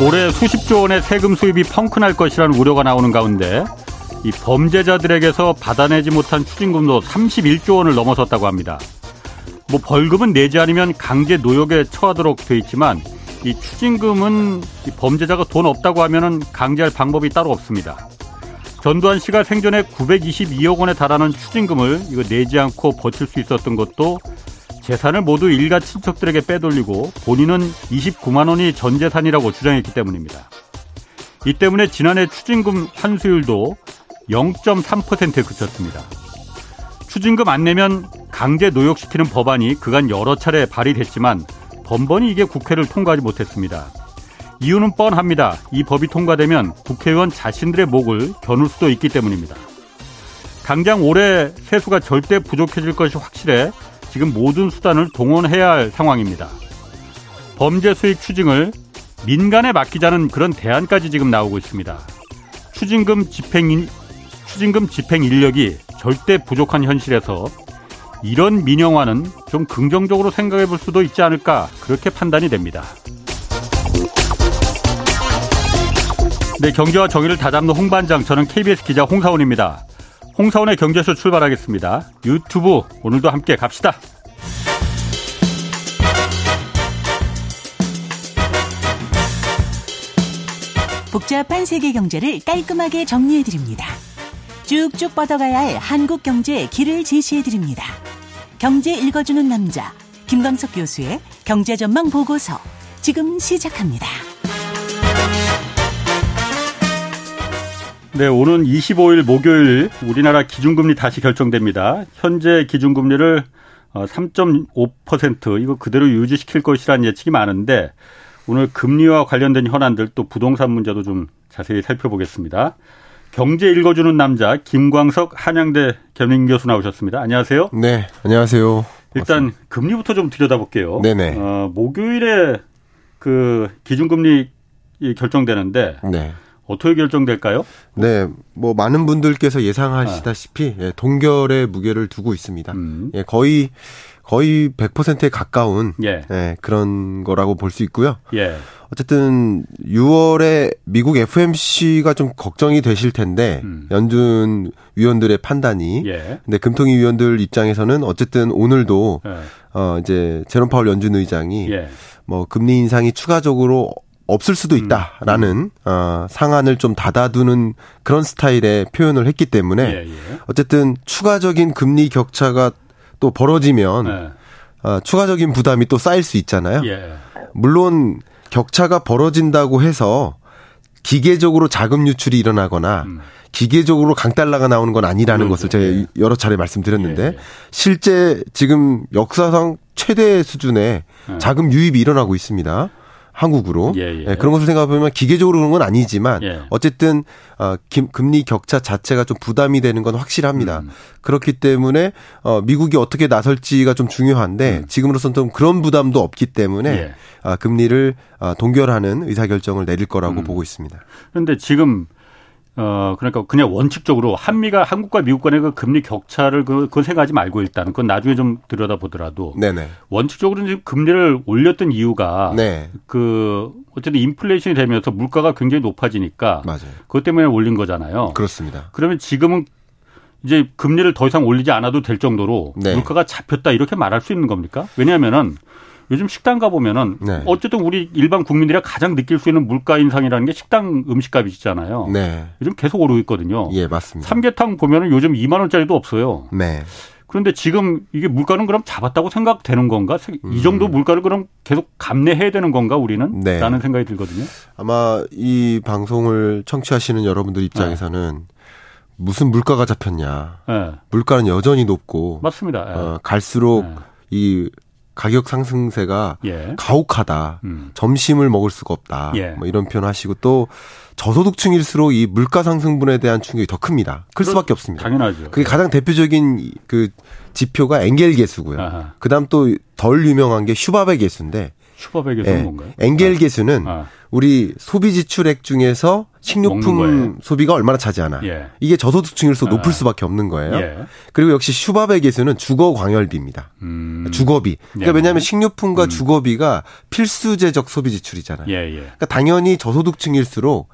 올해 수십조 원의 세금 수입이 펑크날 것이라는 우려가 나오는 가운데 이 범죄자들에게서 받아내지 못한 추징금도 31조 원을 넘어섰다고 합니다. 뭐 벌금은 내지 않으면 강제 노역에 처하도록 돼 있지만 이 추징금은 이 범죄자가 돈 없다고 하면은 강제할 방법이 따로 없습니다. 전두환 씨가 생전에 922억 원에 달하는 추징금을 이거 내지 않고 버틸 수 있었던 것도 재산을 모두 일가 친척들에게 빼돌리고 본인은 29만 원이 전 재산이라고 주장했기 때문입니다. 이 때문에 지난해 추징금 환수율도 0.3%에 그쳤습니다. 추징금 안 내면 강제 노역시키는 법안이 그간 여러 차례 발의됐지만 번번이 이게 국회를 통과하지 못했습니다. 이유는 뻔합니다. 이 법이 통과되면 국회의원 자신들의 목을 겨눌 수도 있기 때문입니다. 당장 올해 세수가 절대 부족해질 것이 확실해 지금 모든 수단을 동원해야 할 상황입니다. 범죄 수익 추징을 민간에 맡기자는 그런 대안까지 지금 나오고 있습니다. 추징금 집행 추징금 집행 인력이 절대 부족한 현실에서 이런 민영화는 좀 긍정적으로 생각해 볼 수도 있지 않을까 그렇게 판단이 됩니다. 네, 경제와 정의를 다잡는 홍반장 저는 KBS 기자 홍사원입니다. 홍사원의 경제쇼 출발하겠습니다. 유튜브 오늘도 함께 갑시다. 복잡한 세계 경제를 깔끔하게 정리해 드립니다. 쭉쭉 뻗어가야 할 한국 경제의 길을 제시해 드립니다. 경제 읽어주는 남자 김광석 교수의 경제 전망 보고서 지금 시작합니다. 네, 오는 25일 목요일 우리나라 기준금리 다시 결정됩니다. 현재 기준금리를 3.5% 어, 이거 그대로 유지시킬 것이라는 예측이 많은데 오늘 금리와 관련된 현안들 또 부동산 문제도 좀 자세히 살펴보겠습니다. 경제 읽어주는 남자 김광석 한양대 겸임 교수 나오셨습니다. 안녕하세요. 네, 안녕하세요. 일단 맞습니다. 금리부터 좀 들여다볼게요. 네네. 어, 목요일에 그 기준금리 결정되는데 네. 어떻게 결정될까요? 네, 뭐 많은 분들께서 예상하시다시피 아. 예, 동결의 무게를 두고 있습니다. 음. 예, 거의 거의 100%에 가까운 예. 예, 그런 거라고 볼 수 있고요. 예. 어쨌든 6월에 미국 FMC가 좀 걱정이 되실 텐데 음. 연준 위원들의 판단이 예. 근데 금통위 위원들 입장에서는 어쨌든 오늘도 예. 어 이제 제롬 파월 연준 의장이 예. 뭐 금리 인상이 추가적으로 없을 수도 음. 있다라는 음. 어, 상한을 좀 닫아두는 그런 스타일의 표현을 했기 때문에 예, 예. 어쨌든 추가적인 금리 격차가 또 벌어지면 네. 어, 추가적인 부담이 또 쌓일 수 있잖아요. 예. 물론 격차가 벌어진다고 해서 기계적으로 자금 유출이 일어나거나 음. 기계적으로 강달러가 나오는 건 아니라는 음, 것을 제가 예. 여러 차례 말씀드렸는데 예, 예. 실제 지금 역사상 최대 수준의 예. 자금 유입이 일어나고 있습니다. 한국으로 예, 예. 예, 그런 것을 생각해 보면 기계적으로 그런 건 아니지만 예. 어쨌든 어, 김, 금리 격차 자체가 좀 부담이 되는 건 확실합니다. 음. 그렇기 때문에 어, 미국이 어떻게 나설지가 좀 중요한데 음. 지금으로서는 좀 그런 부담도 없기 때문에 예. 아, 금리를 아, 동결하는 의사 결정을 내릴 거라고 음. 보고 있습니다. 그런데 지금 어, 그러니까 그냥 원칙적으로 한미가 한국과 미국 간의 그 금리 격차를 그, 그건 생각하지 말고 일단 그건 나중에 좀 들여다보더라도. 네네. 원칙적으로 지금 금리를 올렸던 이유가. 네. 그, 어쨌든 인플레이션이 되면서 물가가 굉장히 높아지니까. 맞아요. 그것 때문에 올린 거잖아요. 그렇습니다. 그러면 지금은 이제 금리를 더 이상 올리지 않아도 될 정도로 네. 물가가 잡혔다 이렇게 말할 수 있는 겁니까? 왜냐하면은 요즘 식당 가보면은 네. 어쨌든 우리 일반 국민들이 가장 느낄 수 있는 물가 인상이라는 게 식당 음식값이잖아요. 네. 요즘 계속 오르고 있거든요. 예, 맞습니다. 삼계탕 보면은 요즘 2만 원짜리도 없어요. 네. 그런데 지금 이게 물가는 그럼 잡았다고 생각되는 건가? 음. 이 정도 물가를 그럼 계속 감내해야 되는 건가 우리는? 네. 라는 생각이 들거든요. 아마 이 방송을 청취하시는 여러분들 입장에서는 네. 무슨 물가가 잡혔냐. 네. 물가는 여전히 높고. 맞습니다. 어, 갈수록 네. 이 가격 상승세가 예. 가혹하다. 음. 점심을 먹을 수가 없다. 예. 뭐 이런 표현 하시고 또 저소득층일수록 이 물가 상승분에 대한 충격이 더 큽니다. 클 수밖에 없습니다. 당연하죠. 그게 가장 대표적인 그 지표가 엥겔 계수고요. 그다음 또 덜 유명한 게 슈바베 계수인데 슈바베 계수는 예. 뭔가요? 엥겔 계수는 아. 우리 소비 지출액 중에서 식료품 소비가 얼마나 차지하나. 예. 이게 저소득층일수록 아. 높을 수밖에 없는 거예요. 예. 그리고 역시 개수는 주거 광열비입니다. 음. 주거비. 그러니까 예. 왜냐하면 식료품과 음. 주거비가 필수재적 소비 지출이잖아요. 예, 예. 그러니까 당연히 저소득층일수록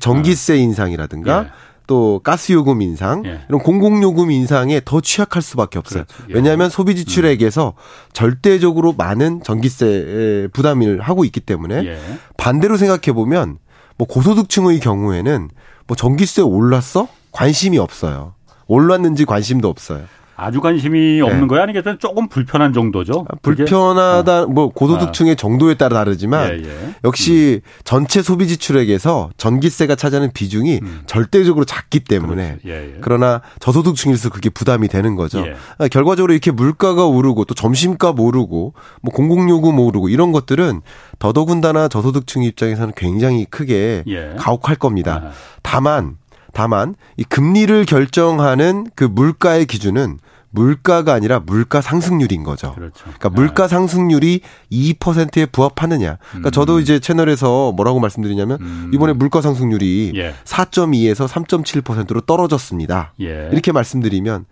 전기세 아. 인상이라든가 예. 또 가스요금 인상 예. 이런 공공요금 인상에 더 취약할 수밖에 없어요. 그렇지. 예. 왜냐하면 소비 지출액에서 음. 절대적으로 많은 전기세 부담을 하고 있기 때문에 예. 반대로 생각해 보면 뭐 고소득층의 경우에는 뭐 전기세 올랐어? 관심이 없어요. 올랐는지 관심도 없어요. 아주 관심이 없는 네. 거야 아니겠든 조금 불편한 정도죠. 아, 불편하다 어. 뭐 고소득층의 아. 정도에 따라 다르지만 예, 예. 역시 음. 전체 소비 지출액에서 전기세가 차지하는 비중이 음. 절대적으로 작기 때문에 예, 예, 그러나 저소득층일수록 그게 부담이 되는 거죠. 예. 아, 결과적으로 이렇게 물가가 오르고 또 점심값 오르고 뭐 공공요금 오르고 이런 것들은 더더군다나 저소득층 입장에서는 굉장히 크게 예. 가혹할 겁니다. 아. 다만 다만 이 금리를 결정하는 그 물가의 기준은 물가가 아니라 물가 상승률인 거죠. 그렇죠. 그러니까 네. 물가 상승률이 2%에 부합하느냐. 그러니까 음. 저도 이제 채널에서 뭐라고 말씀드리냐면 음. 이번에 물가 상승률이 예. 4.2에서 3.7%로 떨어졌습니다. 예. 이렇게 말씀드리면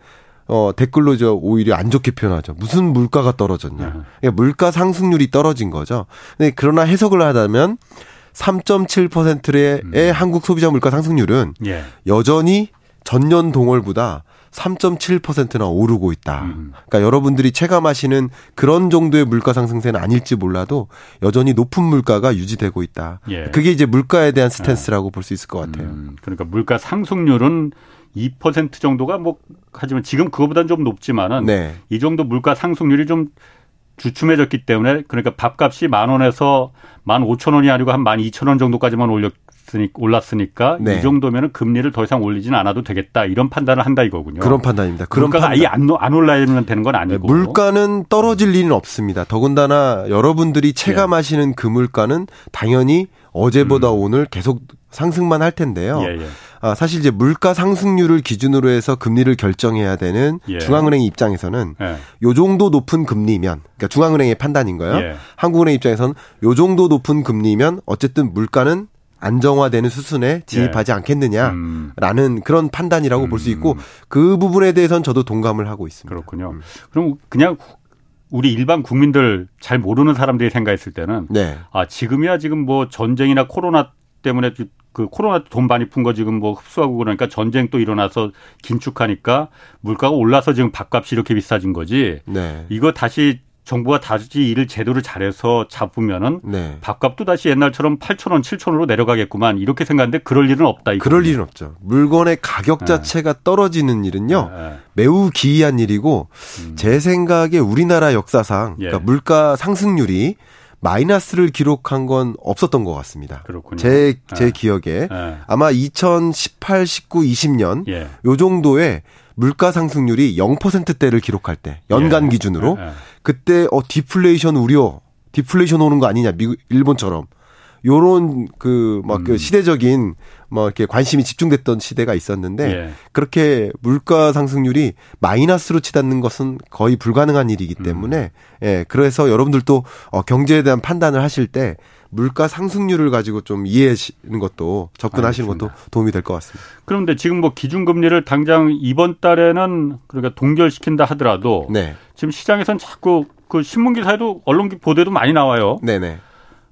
어, 댓글로 저 오히려 안 좋게 표현하죠. 무슨 물가가 떨어졌냐. 네. 그러니까 물가 상승률이 떨어진 거죠. 그러나 해석을 하다면 3.7%의 음. 한국 소비자 물가 상승률은 예. 여전히 전년 동월보다 3.7%나 오르고 있다. 음. 그러니까 여러분들이 체감하시는 그런 정도의 물가 상승세는 아닐지 몰라도 여전히 높은 물가가 유지되고 있다. 예. 그게 이제 물가에 대한 스탠스라고 예. 볼수 있을 것 같아요. 음. 그러니까 물가 상승률은 2% 정도가 뭐 하지만 지금 그거보다는 좀 높지만은 네. 이 정도 물가 상승률이 좀 주춤해졌기 때문에 그러니까 밥값이 만 원에서 만 오천 원이 아니고 한 만 이천 원 정도까지만 올렸으니 올랐으니까 네. 이 정도면은 금리를 더 이상 올리지는 않아도 되겠다 이런 판단을 한다 이거군요. 그런 판단입니다. 그런 물가가 판단. 아예 안, 안 올라야면 되는 건 아니고 네, 물가는 떨어질 리는 없습니다. 더군다나 여러분들이 체감하시는 예. 그 물가는 당연히 어제보다 음. 오늘 계속 상승만 할 텐데요. 예, 예. 아, 사실 이제 물가 상승률을 기준으로 해서 금리를 결정해야 되는 예. 중앙은행 입장에서는 예. 요 정도 높은 금리면 그러니까 중앙은행의 판단인 거예요. 예. 한국은행 입장에서는 요 정도 높은 금리면 어쨌든 물가는 안정화되는 수순에 진입하지 예. 않겠느냐라는 음. 그런 판단이라고 음. 볼수 있고 그 부분에 대해서는 저도 동감을 하고 있습니다. 그렇군요. 음. 그럼 그냥 우리 일반 국민들 잘 모르는 사람들이 생각했을 때는 네. 아 지금이야 지금 뭐 전쟁이나 코로나 때문에 그 코로나 돈 많이 푼 거 지금 뭐 흡수하고 그러니까 전쟁 또 일어나서 긴축하니까 물가가 올라서 지금 밥값이 이렇게 비싸진 거지. 네. 이거 다시 정부가 다시 일을 제대로 잘해서 잡으면은 네. 밥값도 다시 옛날처럼 8천 원, 7천 원으로 내려가겠구만 이렇게 생각하는데 그럴 일은 없다. 이거는. 그럴 일은 없죠. 물건의 가격 네. 자체가 네. 떨어지는 일은요 네. 매우 기이한 일이고 음. 제 생각에 우리나라 역사상 예. 그러니까 물가 상승률이 마이너스를 기록한 건 없었던 것 같습니다. 그렇군요. 제, 제 네. 기억에 네. 아마 2018, 19, 20년 예. 요 정도의 물가 상승률이 0%대를 기록할 때 연간 예. 기준으로 예. 그때 어 디플레이션 우려, 디플레이션 오는 거 아니냐 미국 일본처럼 요런 그막그 그 음. 시대적인 뭐 이렇게 관심이 집중됐던 시대가 있었는데 예. 그렇게 물가 상승률이 마이너스로 치닫는 것은 거의 불가능한 일이기 음. 때문에 음. 예 그래서 여러분들도 어 경제에 대한 판단을 하실 때 물가 상승률을 가지고 좀 이해하시는 것도 접근하시는 알겠습니다. 것도 도움이 될 것 같습니다. 그런데 지금 뭐 기준금리를 당장 이번 달에는 그러니까 동결시킨다 하더라도 네. 지금 시장에선 자꾸 그 신문 기사에도 언론 보도에도 많이 나와요. 네네.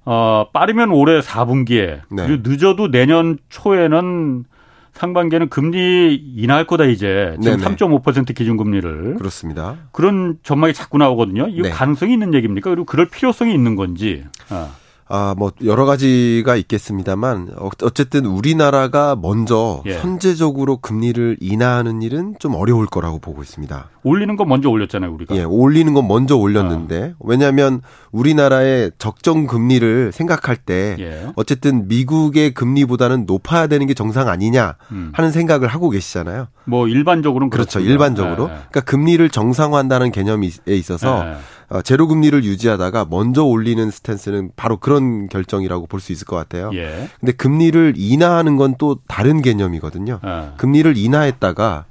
어, 빠르면 올해 4분기에 네. 그리고 늦어도 내년 초에는 상반기에는 금리 인하할 거다 이제 지금 네네. 3.5% 기준금리를 그렇습니다. 그런 전망이 자꾸 나오거든요. 이 네. 가능성이 있는 얘기입니까? 그리고 그럴 필요성이 있는 건지. 어. 아, 뭐 여러 가지가 있겠습니다만 어쨌든 우리나라가 먼저 예. 선제적으로 금리를 인하하는 일은 좀 어려울 거라고 보고 있습니다. 올리는 건 먼저 올렸잖아요, 우리가. 예, 올리는 건 먼저 올렸는데 아. 왜냐하면 우리나라의 적정 금리를 생각할 때 예. 어쨌든 미국의 금리보다는 높아야 되는 게 정상 아니냐 음. 하는 생각을 하고 계시잖아요. 뭐 일반적으로는 그렇죠, 그렇습니다. 일반적으로. 예. 그러니까 금리를 정상화한다는 개념에 있어서 예. 어, 제로 금리를 유지하다가 먼저 올리는 스탠스는 바로 그런 결정이라고 볼 수 있을 것 같아요. 예. 근데 금리를 인하하는 건 또 다른 개념이거든요. 아. 금리를 인하했다가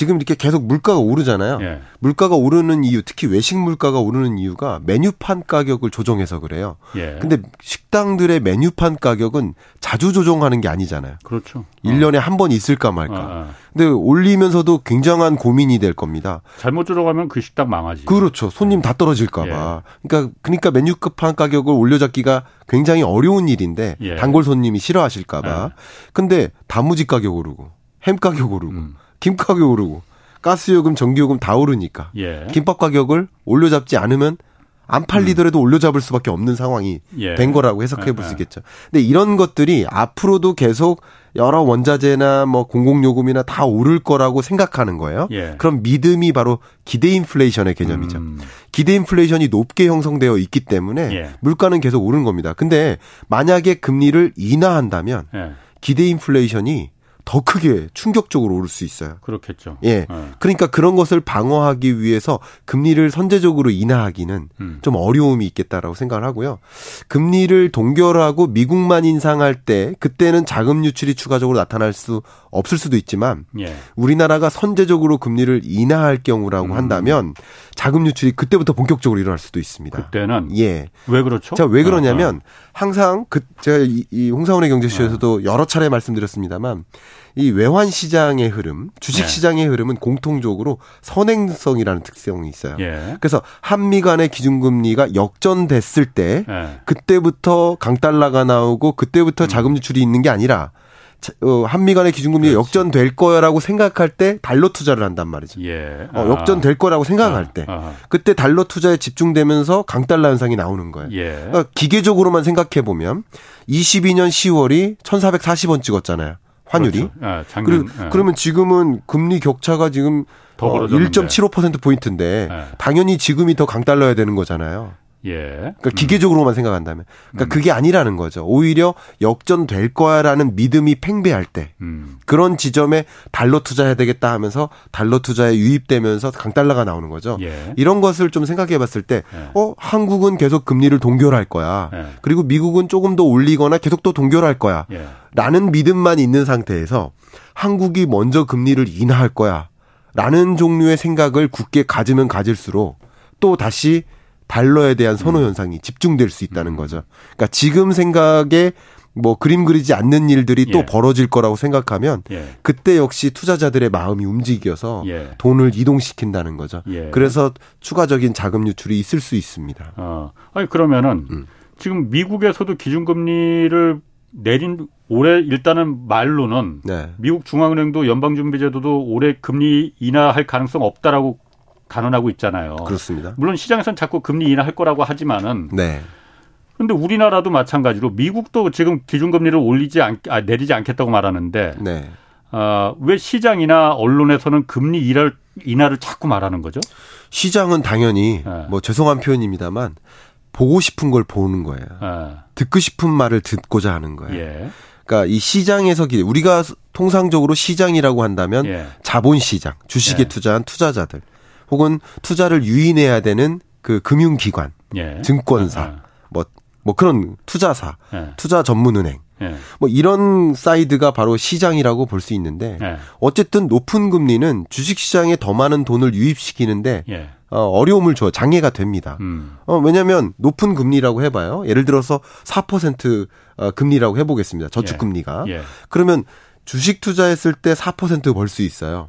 지금 이렇게 계속 물가가 오르잖아요. 예. 물가가 오르는 이유, 특히 외식 물가가 오르는 이유가 메뉴판 가격을 조정해서 그래요. 예. 근데 식당들의 메뉴판 가격은 자주 조정하는 게 아니잖아요. 그렇죠. 1년에 어. 한번 있을까 말까. 어, 어. 근데 올리면서도 굉장한 고민이 될 겁니다. 잘못 조정하면 그 식당 망하지. 그렇죠. 손님 다 떨어질까 봐. 예. 그러니까 그러니까 메뉴판 가격을 올려잡기가 굉장히 어려운 일인데 예. 단골 손님이 싫어하실까 봐. 예. 근데 단무지 가격 오르고 햄 가격 오르고 음. 김 가격 오르고 가스요금, 전기요금 다 오르니까 예. 김밥 가격을 올려잡지 않으면 안 팔리더라도 음. 올려잡을 수밖에 없는 상황이 예. 된 거라고 해석해 볼수 예, 예. 있겠죠. 근데 이런 것들이 앞으로도 계속 여러 원자재나 뭐 공공요금이나 다 오를 거라고 생각하는 거예요. 예. 그럼 믿음이 바로 기대 인플레이션의 개념이죠. 음. 기대 인플레이션이 높게 형성되어 있기 때문에 예. 물가는 계속 오른 겁니다. 근데 만약에 금리를 인하한다면 예. 기대 인플레이션이 더 크게 충격적으로 오를 수 있어요. 그렇겠죠. 예. 네. 그러니까 그런 것을 방어하기 위해서 금리를 선제적으로 인하하기는 음. 좀 어려움이 있겠다라고 생각을 하고요. 금리를 동결하고 미국만 인상할 때 그때는 자금 유출이 추가적으로 나타날 수 없을 수도 있지만 예. 우리나라가 선제적으로 금리를 인하할 경우라고 음. 한다면 자금 유출이 그때부터 본격적으로 일어날 수도 있습니다. 그때는 예. 왜 그렇죠? 자, 왜 그러냐면 어, 어. 항상 그 제가 이, 이 홍사원의 경제쇼에서도 어. 여러 차례 말씀드렸습니다만 이 외환 시장의 흐름, 주식 네. 시장의 네. 흐름은 공통적으로 선행성이라는 특성이 있어요. 예. 그래서 한미 간의 기준금리가 역전됐을 때 예. 그때부터 강달러가 나오고 그때부터 음. 자금 유출이 있는 게 아니라 어, 한미 간의 기준금리가 역전될 거라고 생각할 때 달러 투자를 한단 말이죠. 예. 어, 역전될 거라고 생각할 아. 때 아. 그때 달러 투자에 집중되면서 강달러 현상이 나오는 거예요. 예. 그러니까 기계적으로만 생각해 보면 22년 10월이 1,440원 찍었잖아요. 환율이. 그렇죠. 아, 작년, 그리고, 예. 그러면 지금은 금리 격차가 지금 어, 1.75% 포인트인데 예. 당연히 지금이 더 강달러야 되는 거잖아요. 예. 그러니까 기계적으로만 음. 생각한다면. 그러니까 음. 그게 아니라는 거죠. 오히려 역전될 거야라는 믿음이 팽배할 때 음. 그런 지점에 달러 투자해야 되겠다 하면서 달러 투자에 유입되면서 강달러가 나오는 거죠. 예. 이런 것을 좀 생각해 봤을 때 예. 어, 한국은 계속 금리를 동결할 거야. 예. 그리고 미국은 조금 더 올리거나 계속 또 동결할 거야. 예. 라는 믿음만 있는 상태에서 한국이 먼저 금리를 인하할 거야. 라는 종류의 생각을 굳게 가지면 가질수록 또 다시 달러에 대한 선호 음. 현상이 집중될 수 있다는 음. 거죠. 그러니까 지금 생각에 뭐 그림 그리지 않는 일들이 예. 또 벌어질 거라고 생각하면 예. 그때 역시 투자자들의 마음이 움직여서 예. 돈을 이동시킨다는 거죠. 예. 그래서 추가적인 자금 유출이 있을 수 있습니다. 어. 아니 그러면은 음. 지금 미국에서도 기준금리를 내린 올해 일단은 말로는 네. 미국 중앙은행도 연방준비제도도 올해 금리 인하할 가능성 없다라고 단언하고 있잖아요. 그렇습니다. 물론 시장에서는 자꾸 금리 인하할 거라고 하지만은 네. 근데 우리나라도 마찬가지로 미국도 지금 기준금리를 올리지 않, 아, 내리지 않겠다고 말하는데 네. 어, 왜 시장이나 언론에서는 금리 인하를, 인하를 자꾸 말하는 거죠? 시장은 당연히 네. 뭐 죄송한 표현입니다만 보고 싶은 걸 보는 거예요. 네. 듣고 싶은 말을 듣고자 하는 거예요. 예. 그러니까 이 시장에서 우리가 통상적으로 시장이라고 한다면 예. 자본 시장, 주식에 예. 투자한 투자자들 혹은 투자를 유인해야 되는 그 금융기관, 예. 증권사, 아. 뭐, 뭐 그런 투자사, 예. 투자 전문은행, 예. 뭐 이런 side가 바로 시장이라고 볼 수 있는데 예. 어쨌든 높은 금리는 주식시장에 더 많은 돈을 유입시키는데 예. 어, 어려움을 줘 장애가 됩니다. 음. 어, 왜냐하면 높은 금리라고 해봐요. 예를 들어서 4% 어, 금리라고 해보겠습니다. 저축 금리가 예. 그러면 주식 투자했을 때 4%벌 수 있어요.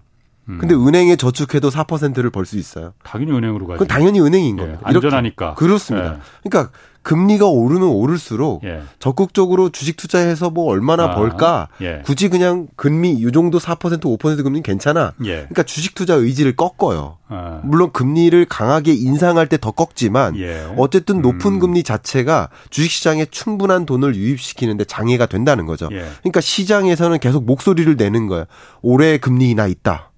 음. 근데 은행에 저축해도 4%를 벌 수 있어요. 당연히 은행으로 가죠. 그건 당연히 은행인 예, 겁니다. 안전하니까. 이렇게. 그렇습니다. 예. 그러니까 금리가 오르면 오를수록 예. 적극적으로 주식 투자해서 뭐 얼마나 아, 벌까 예. 굳이 그냥 금리 이 정도 4% 5% 금리 괜찮아. 예. 그러니까 주식 투자 의지를 꺾어요. 아. 물론 금리를 강하게 인상할 때 더 꺾지만 예. 어쨌든 높은 음. 금리 자체가 주식 시장에 충분한 돈을 유입시키는데 장애가 된다는 거죠. 예. 그러니까 시장에서는 계속 목소리를 내는 거예요. 올해 금리 인하 있다.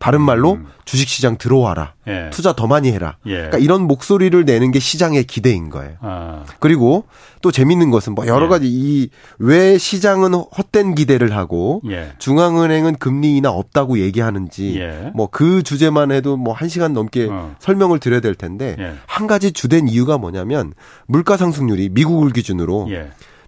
다른 말로 음. 주식시장 들어와라. 예. 투자 더 많이 해라. 예. 그러니까 이런 목소리를 내는 게 시장의 기대인 거예요. 아. 그리고 또 재밌는 것은 뭐 여러 예. 가지 이왜 시장은 헛된 기대를 하고 예. 중앙은행은 금리 인하 없다고 얘기하는지 예. 뭐그 주제만 해도 뭐 한 시간 넘게 어. 설명을 드려야 될 텐데 예. 한 가지 주된 이유가 뭐냐면 물가 상승률이 미국을 기준으로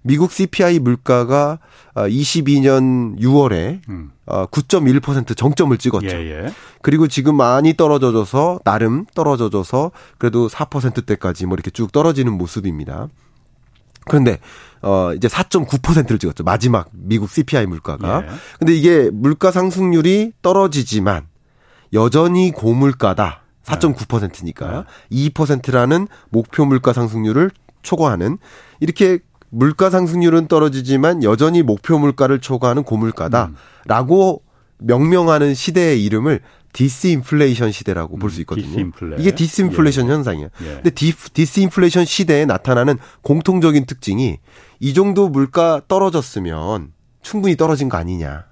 미국 CPI 물가가 22년 6월에 음. 9.1% 정점을 찍었죠. 예, 예. 그리고 지금 많이 떨어져져서 나름 떨어져져서 그래도 4%대까지 뭐 이렇게 쭉 떨어지는 모습입니다. 그런데 어 이제 4.9%를 찍었죠. 마지막 미국 CPI 물가가. 예. 근데 이게 물가 상승률이 떨어지지만 여전히 고물가다. 4.9%니까요. 네. 2%라는 목표 물가 상승률을 초과하는 이렇게 물가 상승률은 떨어지지만 여전히 목표 물가를 초과하는 고물가다라고 음. 명명하는 시대의 이름을 디스인플레이션 시대라고 볼수 있거든요. 디스인플레. 이게 디스인플레이션 예. 현상이에요. 예. 근데 디, 디스인플레이션 시대에 나타나는 공통적인 특징이 이 정도 물가 떨어졌으면 충분히 떨어진 거 아니냐.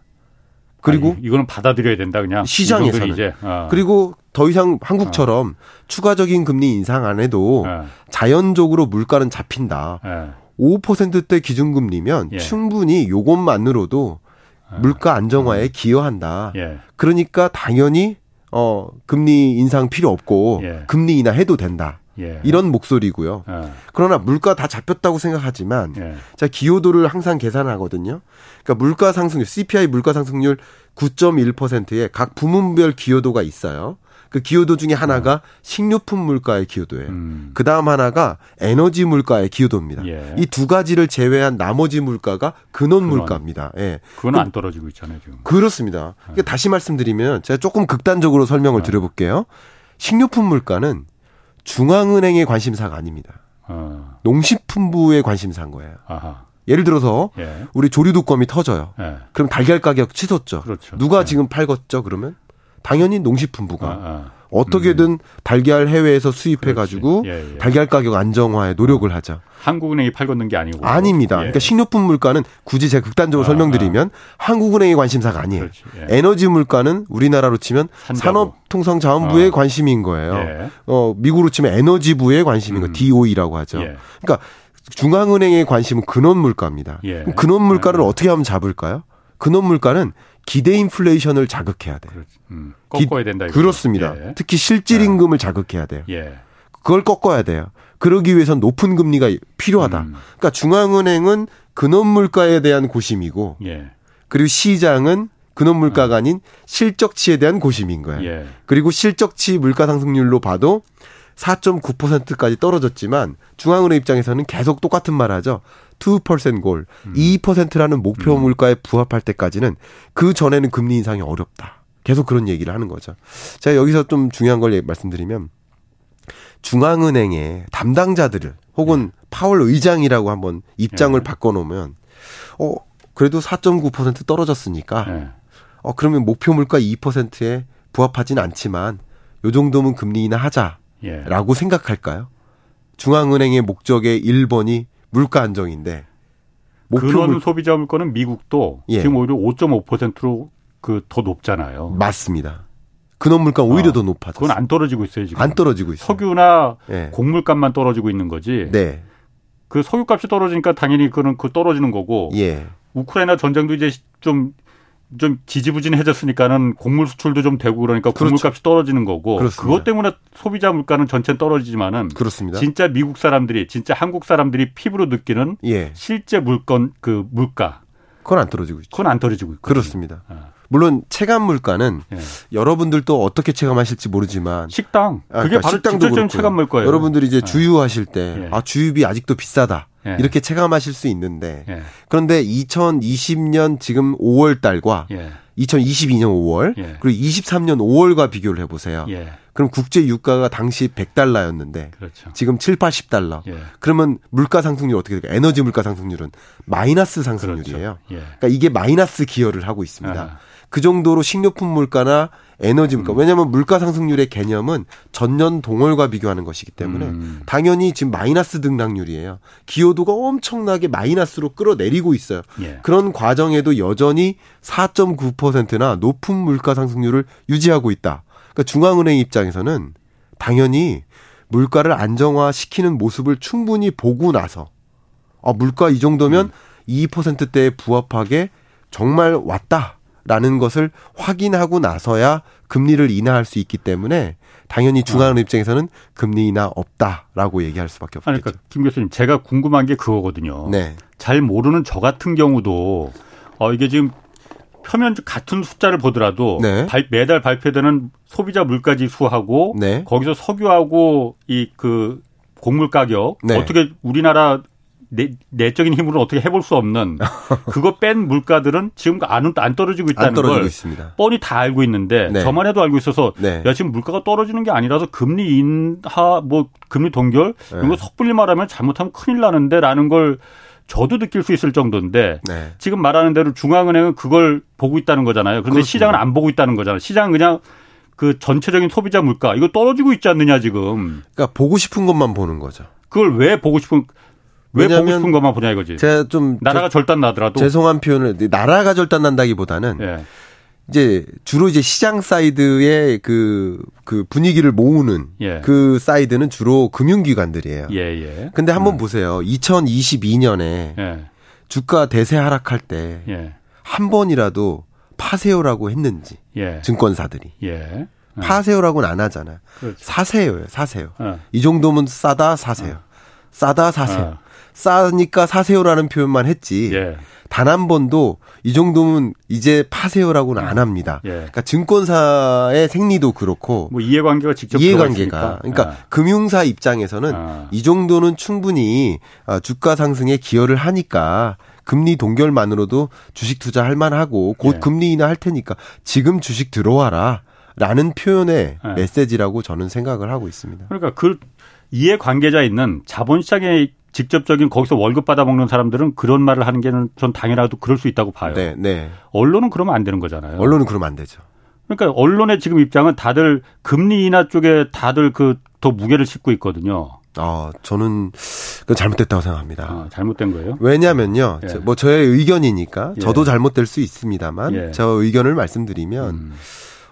그리고 아니, 이거는 받아들여야 된다 그냥 시장에서 이제 어. 그리고 더 이상 한국처럼 어. 추가적인 금리 인상 안 해도 어. 자연적으로 물가는 잡힌다. 5%대 기준금리면 예. 충분히 요것만으로도 예. 물가 안정화에 음. 기여한다. 예. 그러니까 당연히 어 금리 인상 필요 없고 예. 금리 인하 해도 된다. 예. 이런 목소리고요. 예. 그러나 물가 다 잡혔다고 생각하지만 자 기여도를 항상 계산하거든요. 그러니까 물가 상승률 CPI 물가 상승률 9.1%에 각 부문별 기여도가 있어요. 그 기여도 중에 하나가 어. 식료품 물가의 기여도예요. 음. 그 다음 하나가 에너지 물가의 기여도입니다. 예. 이두 가지를 제외한 나머지 물가가 근원, 근원. 물가입니다. 예. 그건 안 떨어지고 있잖아요, 지금. 그렇습니다. 네. 그러니까 다시 말씀드리면 제가 조금 극단적으로 설명을 네. 드려볼게요. 식료품 물가는 중앙은행의 관심사가 아닙니다. 어. 농식품부의 관심사인 거예요. 아하. 예를 들어서 예. 우리 조류독감이 터져요. 예. 그럼 달걀 가격 치솟죠. 그렇죠. 누가 예. 지금 팔겠죠? 그러면 당연히 농식품부가 아, 아. 어떻게든 음. 달걀 해외에서 수입해가지고 예, 예. 달걀 가격 안정화에 노력을 하자. 한국은행이 팔 걷는 게 아니고. 아닙니다. 예. 그러니까 식료품 물가는 굳이 제가 극단적으로 아, 설명드리면 아. 한국은행의 관심사가 아니에요. 예. 에너지 물가는 우리나라로 치면 산업통상자원부의 어. 관심인 거예요. 예. 어, 미국으로 치면 에너지부의 관심인 음. 거 DOE라고 하죠. 예. 그러니까 중앙은행의 관심은 근원 물가입니다. 근원 물가를 어떻게 하면 잡을까요? 근원 물가는 기대 인플레이션을 자극해야 돼요. 음, 꺾어야 된다. 이거죠. 그렇습니다. 예. 특히 실질 임금을 네. 자극해야 돼요. 예. 그걸 꺾어야 돼요. 그러기 위해선 높은 금리가 필요하다. 음. 그러니까 중앙은행은 근원 물가에 대한 고심이고 예. 그리고 시장은 근원 물가가 아닌 실적치에 대한 고심인 거예요. 예. 그리고 실적치 물가 상승률로 봐도 4.9%까지 떨어졌지만 중앙은행 입장에서는 계속 똑같은 말 하죠. 2% 골, 음. 2%라는 목표 음. 물가에 부합할 때까지는 그 전에는 금리 인상이 어렵다. 계속 그런 얘기를 하는 거죠. 제가 여기서 좀 중요한 걸 말씀드리면 중앙은행의 담당자들을 혹은 네. 파월 의장이라고 한번 입장을 네. 바꿔놓으면 어 그래도 4.9% 떨어졌으니까 네. 어 그러면 목표 물가 2%에 부합하진 않지만 요 정도면 금리 인하 하자라고 예. 생각할까요? 중앙은행의 목적의 1번이 물가 안정인데 근원 물... 소비자 물가는 미국도 예. 지금 오히려 5.5%로 그 더 높잖아요. 맞습니다. 근원 물가 오히려 어, 더 높아졌어요. 그건 안 떨어지고 있어요, 지금. 안 떨어지고 있어요. 석유나 예. 곡물값만 떨어지고 있는 거지. 네. 그 석유값이 떨어지니까 당연히 그는 그 떨어지는 거고. 예. 우크라이나 전쟁도 이제 좀 좀 지지부진해졌으니까는 곡물 수출도 좀 되고 그러니까 그렇죠. 곡물값이 떨어지는 거고 그렇습니다. 그것 때문에 소비자 물가는 전체 떨어지지만은 그렇습니다. 진짜 미국 사람들이 진짜 한국 사람들이 피부로 느끼는 예. 실제 물건 그 물가 그건 안 떨어지고 있죠. 그건 안 떨어지고 있고 그렇습니다. 아. 물론 체감 물가는 예. 여러분들도 어떻게 체감하실지 모르지만 식당 아, 그게 그러니까 바로 식당도 체감 물가예요. 여러분들이 이제 예. 주유하실 때아 예. 주유비 아직도 비싸다. 예. 이렇게 체감하실 수 있는데 예. 그런데 2020년 지금 5월 달과 예. 2022년 5월 예. 그리고 23년 5월과 비교를 해보세요. 예. 그럼 국제 유가가 당시 100달러였는데 그렇죠. 지금 7, 80달러. 예. 그러면 물가 상승률 어떻게 될까요? 에너지 물가 상승률은 마이너스 상승률이에요. 그렇죠. 그러니까 이게 마이너스 기여를 하고 있습니다. 아하. 그 정도로 식료품 물가나 에너지 물가. 음. 왜냐하면 물가 상승률의 개념은 전년 동월과 비교하는 것이기 때문에 음. 당연히 지금 마이너스 등락률이에요. 기여도가 엄청나게 마이너스로 끌어내리고 있어요. 예. 그런 과정에도 여전히 4.9%나 높은 물가 상승률을 유지하고 있다. 그러니까 중앙은행 입장에서는 당연히 물가를 안정화시키는 모습을 충분히 보고 나서 아 물가 이 정도면 음. 2%대에 부합하게 정말 왔다. 라는 것을 확인하고 나서야 금리를 인하할 수 있기 때문에 당연히 중앙은행 어. 입장에서는 금리 인하 없다라고 얘기할 수밖에 없겠죠. 아니, 그러니까 김 교수님 제가 궁금한 게 그거거든요. 네. 잘 모르는 저 같은 경우도 어 이게 지금 표면 같은 숫자를 보더라도 네. 발, 매달 발표되는 소비자 물가 지 수하고 네. 거기서 석유하고 이 그 곡물 가격 네. 어떻게 우리나라 내, 내적인 힘으로 어떻게 해볼 수 없는 그거 뺀 물가들은 지금 안, 안 떨어지고 있다는 걸 있습니다. 뻔히 다 알고 있는데 네. 저만 해도 알고 있어서 네. 야 지금 물가가 떨어지는 게 아니라서 금리 인하 뭐 금리 동결 네. 이런 거 섣불리 말하면 잘못하면 큰일 나는데라는 걸 저도 느낄 수 있을 정도인데 네. 지금 말하는 대로 중앙은행은 그걸 보고 있다는 거잖아요. 그런데 그렇습니다. 시장은 안 보고 있다는 거잖아요. 시장은 그냥 그 전체적인 소비자 물가 이거 떨어지고 있지 않느냐 지금. 그러니까 보고 싶은 것만 보는 거죠. 그걸 왜 보고 싶은 왜 보고 싶은 것만 보냐 이거지. 제가 좀 나라가 절단 나더라도 죄송한 표현을 나라가 절단 난다기보다는 예. 이제 주로 이제 시장 side의 그, 그 분위기를 모으는 예. 그 side는 주로 금융기관들이에요. 예, 예. 근데 한번 음. 보세요. 2022년에 예. 주가 대세 하락할 때한 예. 번이라도 파세요라고 했는지 예. 증권사들이. 예. 파세요라고는 안 하잖아요. 그렇죠. 사세요예요, 사세요. 어. 이 정도면 싸다 사세요. 어. 싸다 사세요. 어. 싸니까 사세요라는 표현만 했지. 예. 단한 번도 이 정도면 이제 파세요라고는 안 합니다. 예. 그러니까 증권사의 생리도 그렇고 뭐 이해관계가 직접 이해관계가 그러니까 아. 금융사 입장에서는 아. 이 정도는 충분히 아, 주가 상승에 기여를 하니까 금리 동결만으로도 주식 투자할 만하고 곧 예. 금리 인하 할 테니까 지금 주식 들어와라. 라는 표현의 예. 메시지라고 저는 생각을 하고 있습니다. 그러니까 그 이해 관계자 있는 자본시장에 직접적인 거기서 월급 받아 먹는 사람들은 그런 말을 하는 게는 전 당연하도 그럴 수 있다고 봐요. 네, 네. 언론은 그러면 안 되는 거잖아요. 언론은 그러면 안 되죠. 그러니까 언론의 지금 입장은 다들 금리 인하 쪽에 다들 그 더 무게를 싣고 있거든요. 아, 저는 그건 잘못됐다고 생각합니다. 아, 잘못된 거예요? 왜냐면요. 예. 뭐 저의 의견이니까 예. 저도 잘못될 수 있습니다만 예. 저 의견을 말씀드리면 음.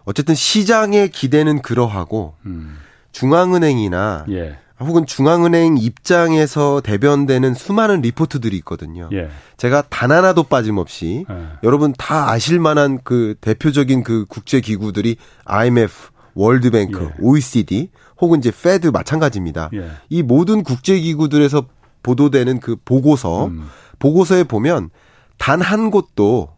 어쨌든 시장의 기대는 그러하고 음. 중앙은행이나 예. 혹은 중앙은행 입장에서 대변되는 수많은 리포트들이 있거든요. 예. 제가 단 하나도 빠짐없이 예. 여러분 다 아실 만한 그 대표적인 그 국제 기구들이 IMF, World Bank, 예. OECD 혹은 이제 Fed 마찬가지입니다. 예. 이 모든 국제 기구들에서 보도되는 그 보고서 음. 보고서에 보면 단 한 곳도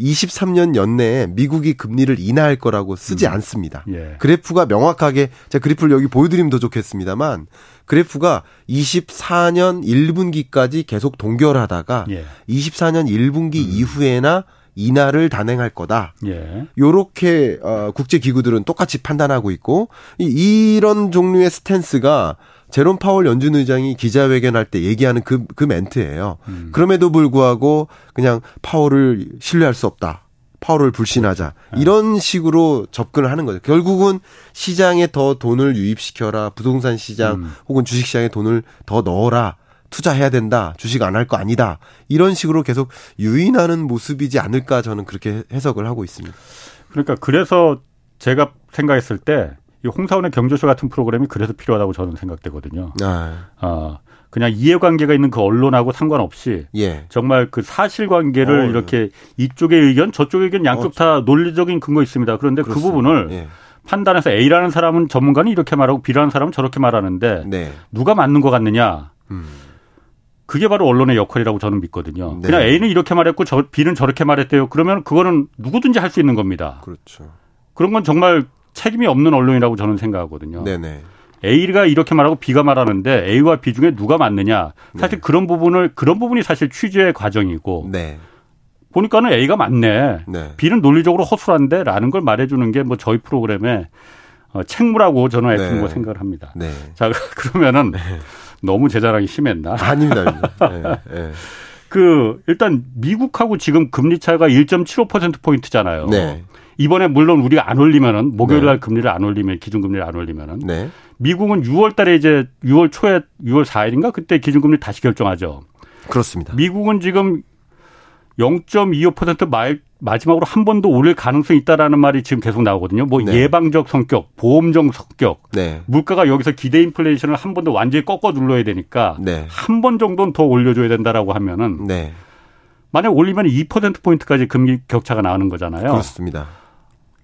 23년 연내에 미국이 금리를 인하할 거라고 쓰지 음. 않습니다. 예. 그래프가 명확하게 제가 그래프를 여기 보여드리면 더 좋겠습니다만 그래프가 24년 1분기까지 계속 동결하다가 예. 24년 1분기 음. 이후에나 인하를 단행할 거다. 예. 요렇게 어 국제 기구들은 똑같이 판단하고 있고 이, 이런 종류의 스탠스가 제롬 파월 연준 의장이 기자회견할 때 얘기하는 그, 그 멘트예요. 음. 그럼에도 불구하고 그냥 파월을 신뢰할 수 없다. 파월을 불신하자. 그렇죠. 이런 식으로 접근을 하는 거죠. 결국은 시장에 더 돈을 유입시켜라. 부동산 시장 음. 혹은 주식 시장에 돈을 더 넣어라. 투자해야 된다. 주식 안 할 거 아니다. 이런 식으로 계속 유인하는 모습이지 않을까 저는 그렇게 해석을 하고 있습니다. 그러니까 그래서 제가 생각했을 때 이 홍사원의 경제쇼 같은 프로그램이 그래서 필요하다고 저는 생각되거든요. 아. 어, 그냥 이해관계가 있는 그 언론하고 상관없이 예. 정말 그 사실관계를 어, 이렇게 이쪽의 의견 저쪽의 의견 양쪽 어, 다 논리적인 근거 있습니다. 그런데 그 그렇습니다. 그 부분을 예. 판단해서 A라는 사람은 전문가는 이렇게 말하고 B라는 사람은 저렇게 말하는데 네. 누가 맞는 것 같느냐. 음. 그게 바로 언론의 역할이라고 저는 믿거든요. 네. 그냥 A는 이렇게 말했고 저 B는 저렇게 말했대요. 그러면 그거는 누구든지 할 수 있는 겁니다. 그렇죠. 그런 건 정말 책임이 없는 언론이라고 저는 생각하거든요. 네네. A가 이렇게 말하고 B가 말하는데 A와 B 중에 누가 맞느냐. 사실 네. 그런 부분을 그런 부분이 사실 취재의 과정이고. 네. 보니까는 A가 맞네. 네. B는 논리적으로 허술한데라는 걸 말해주는 게 뭐 저희 프로그램의 어, 책무라고 저는 네. 뭐 생각을 합니다. 네. 자 그러면은 네. 너무 제 자랑이 심했나? 아닙니다. 아닙니다. 네. 그 일단 미국하고 지금 금리 차이가 1.75% 포인트잖아요. 네. 이번에 물론 우리가 안 올리면은 목요일 날 네. 금리를 안 올리면 기준금리를 안 올리면은 네. 미국은 6월 달에 이제 6월 초에 6월 4일인가 그때 기준금리 다시 결정하죠. 그렇습니다. 미국은 지금 0.25% 말, 마지막으로 한 번더 올릴 가능성이 있다라는 말이 지금 계속 나오거든요. 뭐 네. 예방적 성격, 보험적 성격, 네. 물가가 여기서 기대 인플레이션을 한 번 더 완전히 꺾어 눌러야 되니까 네. 한번 정도는 더 올려줘야 된다라고 하면은 네. 만약 올리면 2% 포인트까지 금리 격차가 나오는 거잖아요. 그렇습니다.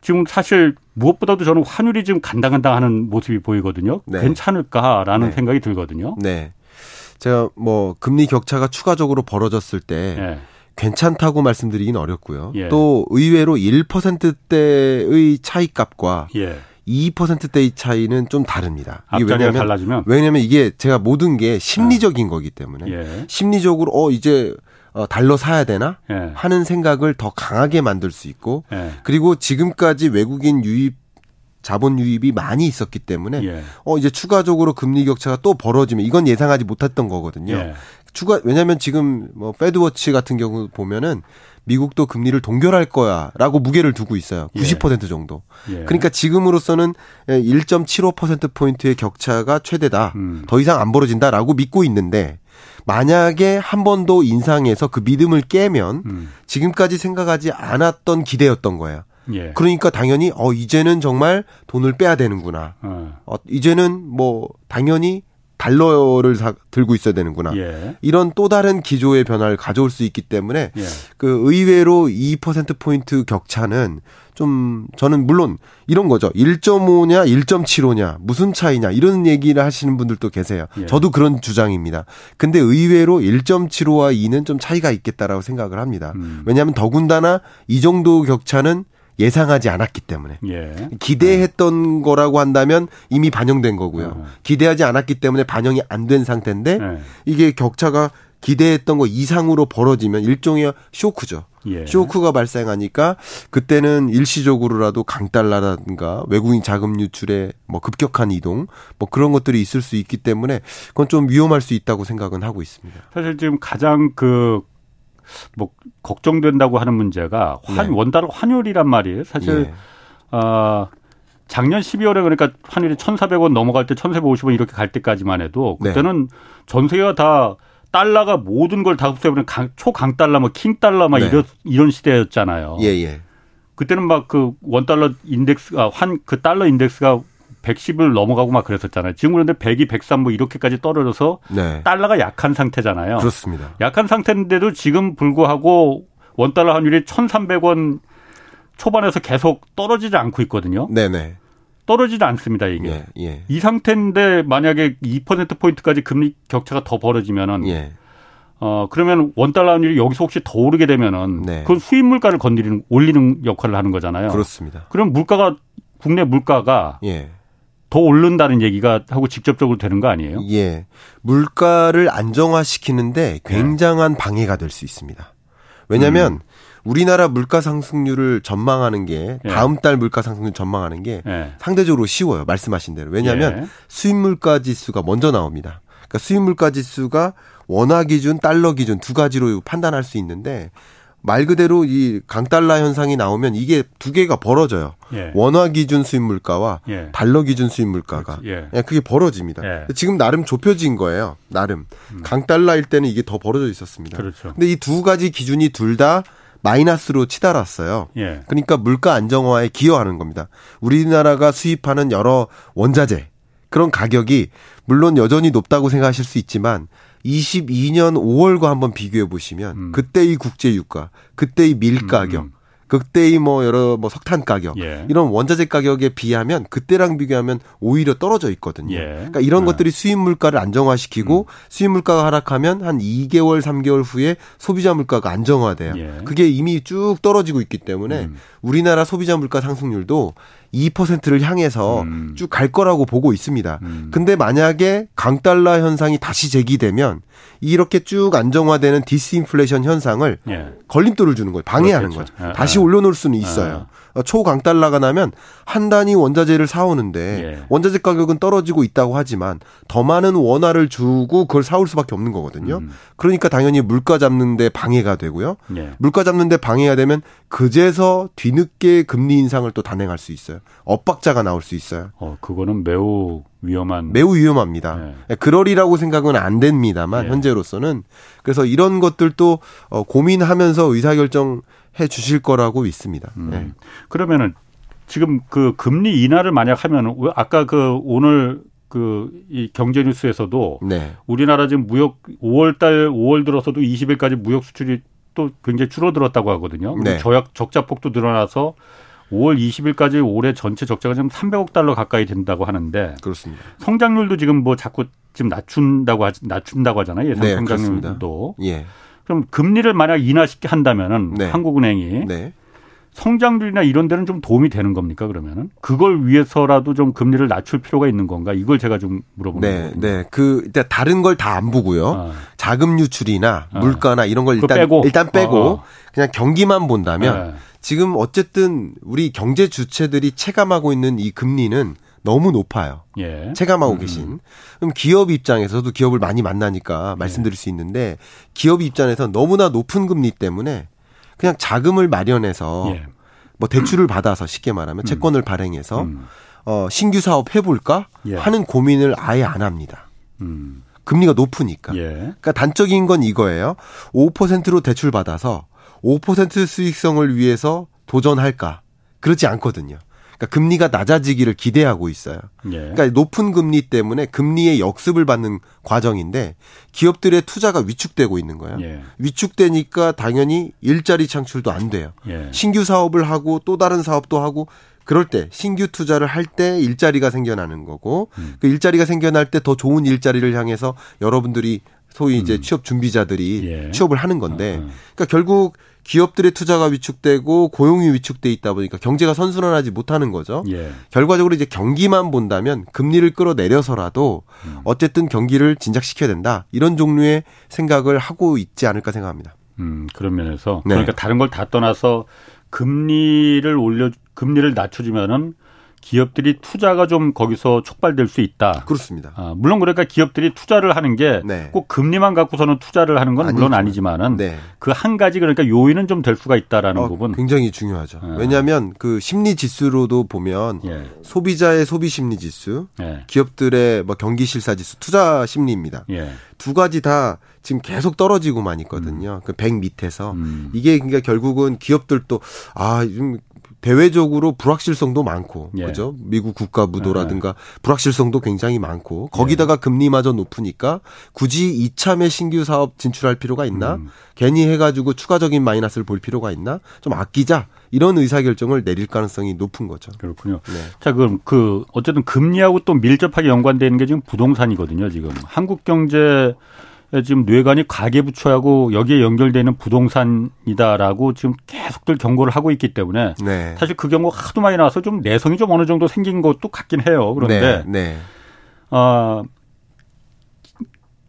지금 사실 무엇보다도 저는 환율이 지금 간당간당 하는 모습이 보이거든요. 네. 괜찮을까라는 네. 생각이 들거든요. 네. 제가 뭐 금리 격차가 추가적으로 벌어졌을 때 네. 괜찮다고 말씀드리긴 어렵고요. 예. 또 의외로 1%대의 차이값과 예. 2%대의 차이는 좀 다릅니다. 왜냐면 달라지면 왜냐면 이게 제가 모든 게 심리적인 아. 거기 때문에 예. 심리적으로 어 이제 어, 달러 사야 되나 예. 하는 생각을 더 강하게 만들 수 있고 예. 그리고 지금까지 외국인 유입 자본 유입이 많이 있었기 때문에 예. 어 이제 추가적으로 금리 격차가 또 벌어지면 이건 예상하지 못했던 거거든요. 예. 추가 왜냐하면 지금 뭐 FedWatch 같은 경우 보면은 미국도 금리를 동결할 거야라고 무게를 두고 있어요. 90% 예. 정도. 예. 그러니까 지금으로서는 1.75% 포인트의 격차가 최대다. 음. 더 이상 안 벌어진다라고 믿고 있는데 만약에 한 번 더 인상해서 그 믿음을 깨면 음. 지금까지 생각하지 않았던 기대였던 거예요. 예. 그러니까 당연히 어 이제는 정말 돈을 빼야 되는구나. 어. 어 이제는 뭐 당연히 달러를 사, 들고 있어야 되는구나. 예. 이런 또 다른 기조의 변화를 가져올 수 있기 때문에 예. 그 의외로 2% 포인트 격차는 좀 저는 물론 이런 거죠. 1.5냐 1.75냐 무슨 차이냐 이런 얘기를 하시는 분들도 계세요. 예. 저도 그런 주장입니다. 근데 의외로 1.75와 2는 좀 차이가 있겠다라고 생각을 합니다. 음. 왜냐하면 더군다나 이 정도 격차는 예상하지 않았기 때문에 예. 기대했던 네. 거라고 한다면 이미 반영된 거고요. 어. 기대하지 않았기 때문에 반영이 안 된 상태인데 네. 이게 격차가 기대했던 거 이상으로 벌어지면 일종의 쇼크죠. 예. 쇼크가 발생하니까 그때는 일시적으로라도 강달러라든가 외국인 자금 유출의 뭐 급격한 이동 뭐 그런 것들이 있을 수 있기 때문에 그건 좀 위험할 수 있다고 생각은 하고 있습니다. 사실 지금 가장 그 뭐 걱정된다고 하는 문제가 환 네. 원달러 환율이란 말이에요. 사실 네. 어, 작년 12월에 그러니까 환율이 1,400원 넘어갈 때 1,450원 이렇게 갈 때까지만 해도 네. 그때는 네. 전 세계가 다 달러가 모든 걸 다 흡수해버리는 강, 초강 달러, 뭐 킹 달러 막 네. 이런, 이런 시대였잖아요. 예, 예. 그때는 막 그 원 달러 인덱스, 아, 환, 그 달러 인덱스가 110을 넘어가고 막 그랬었잖아요. 지금 그런데 102, 103 뭐 이렇게까지 떨어져서 네. 달러가 약한 상태잖아요. 그렇습니다. 약한 상태인데도 지금 불구하고 원달러 환율이 1,300원 초반에서 계속 떨어지지 않고 있거든요. 네네. 떨어지지 않습니다, 이게. 예, 예. 이 상태인데 만약에 2% 포인트까지 금리 격차가 더 벌어지면은 예. 어 그러면 원달러 환율이 여기서 혹시 더 오르게 되면은 네. 그건 수입 물가를 건드리는 올리는 역할을 하는 거잖아요. 그렇습니다. 그럼 물가가 국내 물가가 예. 더 오른다는 얘기가 하고 직접적으로 되는 거 아니에요? 예. 물가를 안정화시키는데 굉장한 네. 방해가 될 수 있습니다. 왜냐하면 음. 우리나라 물가 상승률을 전망하는 게 예. 다음 달 물가 상승률 전망하는 게 예. 상대적으로 쉬워요. 말씀하신 대로. 왜냐하면 예. 수입 물가 지수가 먼저 나옵니다. 그러니까 수입 물가 지수가 원화 기준, 달러 기준 두 가지로 판단할 수 있는데 말 그대로 이 강달러 현상이 나오면 이게 두 개가 벌어져요. 예. 원화 기준 수입 물가와 예. 달러 기준 수입 물가가 예. 예. 그게 벌어집니다. 예. 지금 나름 좁혀진 거예요. 나름 음. 강달러일 때는 이게 더 벌어져 있었습니다. 그렇죠. 근데 이 두 가지 기준이 둘 다 마이너스로 치달았어요. 예. 그러니까 물가 안정화에 기여하는 겁니다. 우리나라가 수입하는 여러 원자재 그런 가격이 물론 여전히 높다고 생각하실 수 있지만 22년 5월과 한번 비교해 보시면 음. 그때의 국제 유가, 그때의 밀 음, 가격, 음. 그때의 뭐 여러 뭐 석탄 가격 예. 이런 원자재 가격에 비하면 그때랑 비교하면 오히려 떨어져 있거든요. 예. 그러니까 이런 네. 것들이 수입 물가를 안정화시키고 음. 수입 물가가 하락하면 한 2개월 3개월 후에 소비자 물가가 안정화돼요. 예. 그게 이미 쭉 떨어지고 있기 때문에 음. 우리나라 소비자 물가 상승률도 2%를 향해서 음. 쭉갈 거라고 보고 있습니다. 음. 근데 만약에 강달러 현상이 다시 제기되면 이렇게 쭉 안정화되는 디스인플레이션 현상을 예. 걸림돌을 주는 거예요. 방해하는 그렇겠죠. 거죠. 아, 다시 아. 올려놓을 수는 있어요. 아. 초강달러가 나면 한 단위 원자재를 사오는데 예. 원자재 가격은 떨어지고 있다고 하지만 더 많은 원화를 주고 그걸 사올 수밖에 없는 거거든요. 음. 그러니까 당연히 물가 잡는데 방해가 되고요. 예. 물가 잡는데 방해가 되면 그제서 뒤늦게 금리 인상을 또 단행할 수 있어요. 엇박자가 나올 수 있어요. 어, 그거는 매우 위험한 매우 위험합니다. 예. 예 그러리라고 생각은 안 됩니다만 예. 현재로서는 그래서 이런 것들도 어, 고민하면서 의사결정 해 주실 거라고 믿습니다. 음. 네. 그러면은 지금 그 금리 인하를 만약 하면 아까 그 오늘 그 이 경제 뉴스에서도 네. 우리나라 지금 무역 5월 달 5월 들어서도 20일까지 무역 수출이 또 굉장히 줄어들었다고 하거든요. 네. 저약 적자 폭도 늘어나서 5월 20일까지 올해 전체 적자가 지금 300억 달러 가까이 된다고 하는데 그렇습니다. 성장률도 지금 뭐 자꾸 지금 낮춘다고 하, 낮춘다고 하잖아요. 예상 네, 성장률도. 예. 그럼 금리를 만약 인하시게 한다면은 네. 한국은행이 네. 성장률이나 이런 데는 좀 도움이 되는 겁니까 그러면은 그걸 위해서라도 좀 금리를 낮출 필요가 있는 건가 이걸 제가 좀 물어보는 네, 거거든요. 네, 그 일단 다른 걸 다 안 보고요. 아. 자금 유출이나 아. 물가나 이런 걸 일단 빼고. 일단 빼고 어. 그냥 경기만 본다면 네. 지금 어쨌든 우리 경제 주체들이 체감하고 있는 이 금리는 너무 높아요. 예. 체감하고 음. 계신. 그럼 기업 입장에서도 기업을 많이 만나니까 말씀드릴 예. 수 있는데 기업 입장에서 너무나 높은 금리 때문에 그냥 자금을 마련해서 예. 뭐 대출을 받아서 쉽게 말하면 음. 채권을 발행해서 음. 어 신규 사업 해볼까 예. 하는 고민을 아예 안 합니다. 음. 금리가 높으니까. 예. 그러니까 단적인 건 이거예요. 5%로 대출 받아서 5% 수익성을 위해서 도전할까? 그렇지 않거든요. 그러니까 금리가 낮아지기를 기대하고 있어요. 예. 그러니까 높은 금리 때문에 금리의 역습을 받는 과정인데 기업들의 투자가 위축되고 있는 거예요. 예. 위축되니까 당연히 일자리 창출도 안 돼요. 예. 신규 사업을 하고 또 다른 사업도 하고 그럴 때 신규 투자를 할 때 일자리가 생겨나는 거고 음. 그 일자리가 생겨날 때 더 좋은 일자리를 향해서 여러분들이 소위 이제 음. 취업 준비자들이 예. 취업을 하는 건데 아, 아. 그러니까 결국 기업들의 투자가 위축되고 고용이 위축돼 있다 보니까 경제가 선순환하지 못하는 거죠. 예. 결과적으로 이제 경기만 본다면 금리를 끌어내려서라도 음. 어쨌든 경기를 진작시켜야 된다. 이런 종류의 생각을 하고 있지 않을까 생각합니다. 음, 그런 면에서 네. 그러니까 다른 걸 다 떠나서 금리를 올려 금리를 낮춰 주면은 기업들이 투자가 좀 거기서 촉발될 수 있다. 그렇습니다. 아, 물론 그러니까 기업들이 투자를 하는 게꼭 네. 금리만 갖고서는 투자를 하는 건 물론 아니지만은 네. 그한 가지 그러니까 요인은 좀 될 수가 있다라는 어, 부분 굉장히 중요하죠. 네. 왜냐하면 그 심리 지수로도 보면 예. 소비자의 소비 심리 지수, 예. 기업들의 뭐 경기 실사 지수, 투자 심리입니다. 예. 두 가지 다 지금 계속 떨어지고만 있거든요. 음. 그100 밑에서 음. 이게 그러니까 결국은 기업들도 아, 좀 대외적으로 불확실성도 많고 예. 그죠? 미국 국가 부도라든가 예. 불확실성도 굉장히 많고 거기다가 예. 금리마저 높으니까 굳이 이참에 신규 사업 진출할 필요가 있나? 음. 괜히 해가지고 추가적인 마이너스를 볼 필요가 있나? 좀 아끼자 이런 의사결정을 내릴 가능성이 높은 거죠. 그렇군요. 네. 자 그럼 그 어쨌든 금리하고 또 밀접하게 연관되는 게 지금 부동산이거든요. 지금 한국 경제 지금 뇌관이 가계부처하고 여기에 연결되는 부동산이다라고 지금 계속들 경고를 하고 있기 때문에 네. 사실 그 경고 하도 많이 나와서 좀 내성이 좀 어느 정도 생긴 것도 같긴 해요. 그런데 네. 네. 어,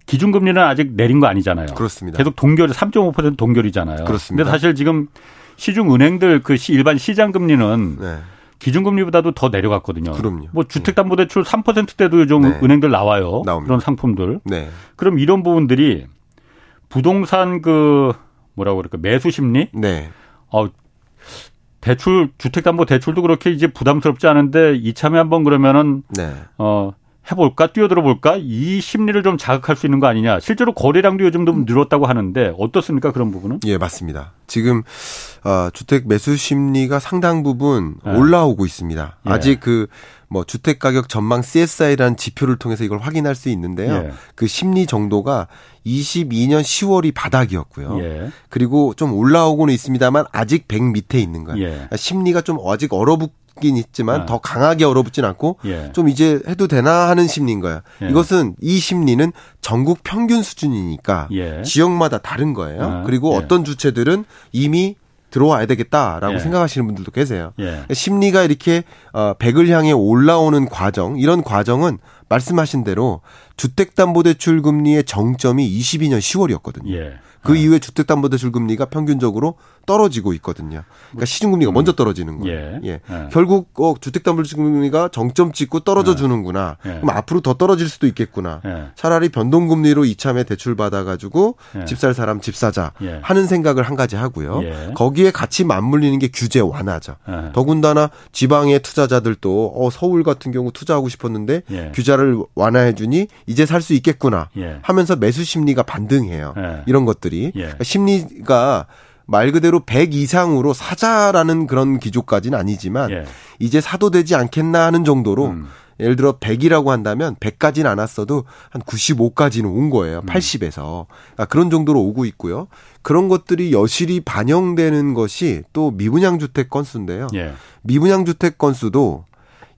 기준금리는 아직 내린 거 아니잖아요. 그렇습니다. 계속 동결 3.5% 동결이잖아요. 그렇습니다. 근데 사실 지금 시중 은행들 그 일반 시장 금리는 네. 기준금리보다도 더 내려갔거든요. 그럼요. 뭐 주택담보대출 3%대도 요즘 네. 은행들 나와요. 나옵니다. 그런 상품들. 네. 그럼 이런 부분들이 부동산 그 뭐라고 그럴까 매수 심리? 네. 어 대출 주택담보 대출도 그렇게 이제 부담스럽지 않은데 이참에 한번 그러면은 네. 어 해볼까 뛰어들어 볼까 이 심리를 좀 자극할 수 있는 거 아니냐 실제로 거래량도 요즘 좀 늘었다고 하는데 어떻습니까 그런 부분은? 예 맞습니다. 지금 어, 주택 매수 심리가 상당 부분 네. 올라오고 있습니다. 예. 아직 그 뭐 주택 가격 전망 CSI라는 지표를 통해서 이걸 확인할 수 있는데요. 예. 그 심리 정도가 22년 10월이 바닥이었고요. 예. 그리고 좀 올라오고는 있습니다만 아직 100 밑에 있는 거예요. 예. 그러니까 심리가 좀 아직 얼어붙 있긴 있지만 아. 더 강하게 얼어붙진 않고 예. 좀 이제 해도 되나 하는 심리인 거야. 예. 이것은 이 심리는 전국 평균 수준이니까 예. 지역마다 다른 거예요. 아. 그리고 예. 어떤 주체들은 이미 들어와야 되겠다라고 예. 생각하시는 분들도 계세요. 예. 심리가 이렇게 어 100을 향해 올라오는 과정, 이런 과정은 말씀하신 대로 주택담보대출 금리의 정점이 22년 10월이었거든요. 예. 그 아. 이후에 주택담보대출 금리가 평균적으로 떨어지고 있거든요. 그러니까 시중금리가 음. 먼저 떨어지는 거예요. 예. 예. 예. 결국 어, 주택담보대출 금리가 정점 찍고 떨어져 예. 주는구나. 예. 그럼 앞으로 더 떨어질 수도 있겠구나. 차라리 변동금리로 이참에 대출 받아가지고 집 살 사람 집 사자 하는 생각을 한 가지 하고요. 거기에 같이 맞물리는 게 규제 완화죠. 더군다나 지방의 투자자들도 어, 서울 같은 경우 투자하고 싶었는데 규제를 완화해 주니 이제 살 수 있겠구나 하면서 매수 심리가 반등해요. 이런 것들이 그러니까 심리가 말 그대로 100 이상으로 사자라는 그런 기조까지는 아니지만 예. 이제 사도 되지 않겠나 하는 정도로 음. 예를 들어 100이라고 한다면 100까지는 안 왔어도 한 95까지는 온 거예요. 80에서. 음. 그러니까 그런 정도로 오고 있고요. 그런 것들이 여실히 반영되는 것이 또 미분양 주택 건수인데요. 예. 미분양 주택 건수도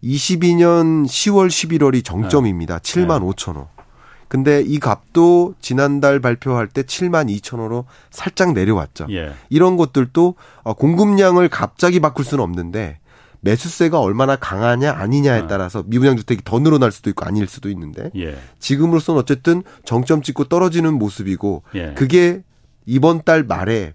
22년 10월 11월이 정점입니다. 네. 7만 네. 5천 호. 근데 이 값도 지난달 발표할 때 7만 2천 호로 살짝 내려왔죠. 예. 이런 것들도 어, 공급량을 갑자기 바꿀 수는 없는데 매수세가 얼마나 강하냐 아니냐에 아. 따라서 미분양 주택이 더 늘어날 수도 있고 아닐 수도 있는데 예. 지금으로서는 어쨌든 정점 찍고 떨어지는 모습이고 예. 그게 이번 달 말에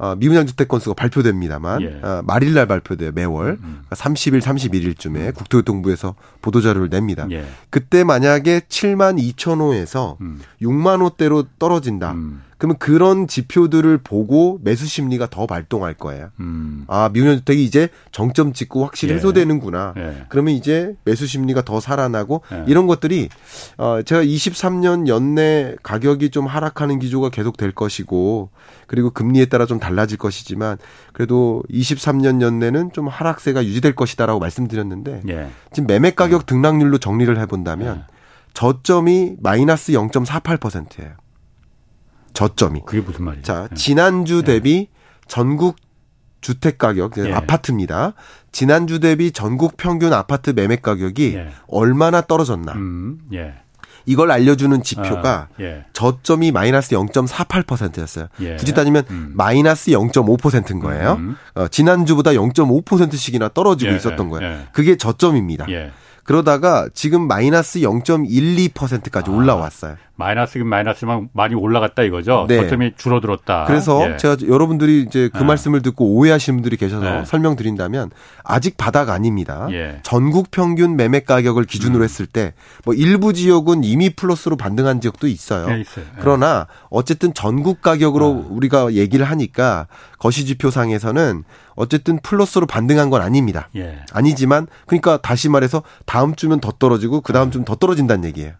어, 미분양 주택 건수가 발표됩니다만 예. 어, 말일 날 발표돼요 매월 음. 30일 음. 31일쯤에 음. 국토교통부에서 보도 자료를 냅니다. 예. 그때 만약에 7만 2천 호에서 음. 6만 호대로 떨어진다. 음. 그러면 그런 지표들을 보고 매수 심리가 더 발동할 거예요. 음. 아, 미분양 주택이 이제 정점 찍고 확실히 예. 해소되는구나. 예. 그러면 이제 매수 심리가 더 살아나고 예. 이런 것들이 어 제가 23년 연내 가격이 좀 하락하는 기조가 계속 될 것이고 그리고 금리에 따라 좀 달라질 것이지만 그래도 23년 연내는 좀 하락세가 유지될 것이다라고 말씀드렸는데 예. 지금 매매 가격 등락률로 정리를 해 본다면 예. 저점이 마이너스 0.48%예요. 저점이. 그게 무슨 말이에요? 자, 예. 지난주 예. 대비 전국 주택 가격, 예. 아파트입니다. 지난주 대비 전국 평균 아파트 매매 가격이 예. 얼마나 떨어졌나. 음, 예. 이걸 알려주는 지표가 아, 예. 저점이 마이너스 0.48%였어요. 예. 굳이 따지면 음. 마이너스 0.5%인 거예요. 음. 어, 지난주보다 0.5%씩이나 떨어지고 예, 있었던 거예요. 예. 그게 저점입니다. 예. 그러다가 지금 마이너스 0.12%까지 아, 올라왔어요. 마이너스긴 마이너스만 많이 올라갔다 이거죠. 네. 저점이 줄어들었다. 그래서 예. 제가 여러분들이 이제 그 예. 말씀을 듣고 오해하시는 분들이 계셔서 예. 설명드린다면 아직 바닥 아닙니다. 예. 전국 평균 매매 가격을 기준으로 음. 했을 때 뭐 일부 지역은 이미 플러스로 반등한 지역도 있어요. 예, 있어요. 예. 그러나 어쨌든 전국 가격으로 아. 우리가 얘기를 하니까 거시 지표상에서는 어쨌든 플러스로 반등한 건 아닙니다. 아니지만 그러니까 다시 말해서 다음 주면 더 떨어지고 그 다음 주면 더 떨어진다는 얘기예요.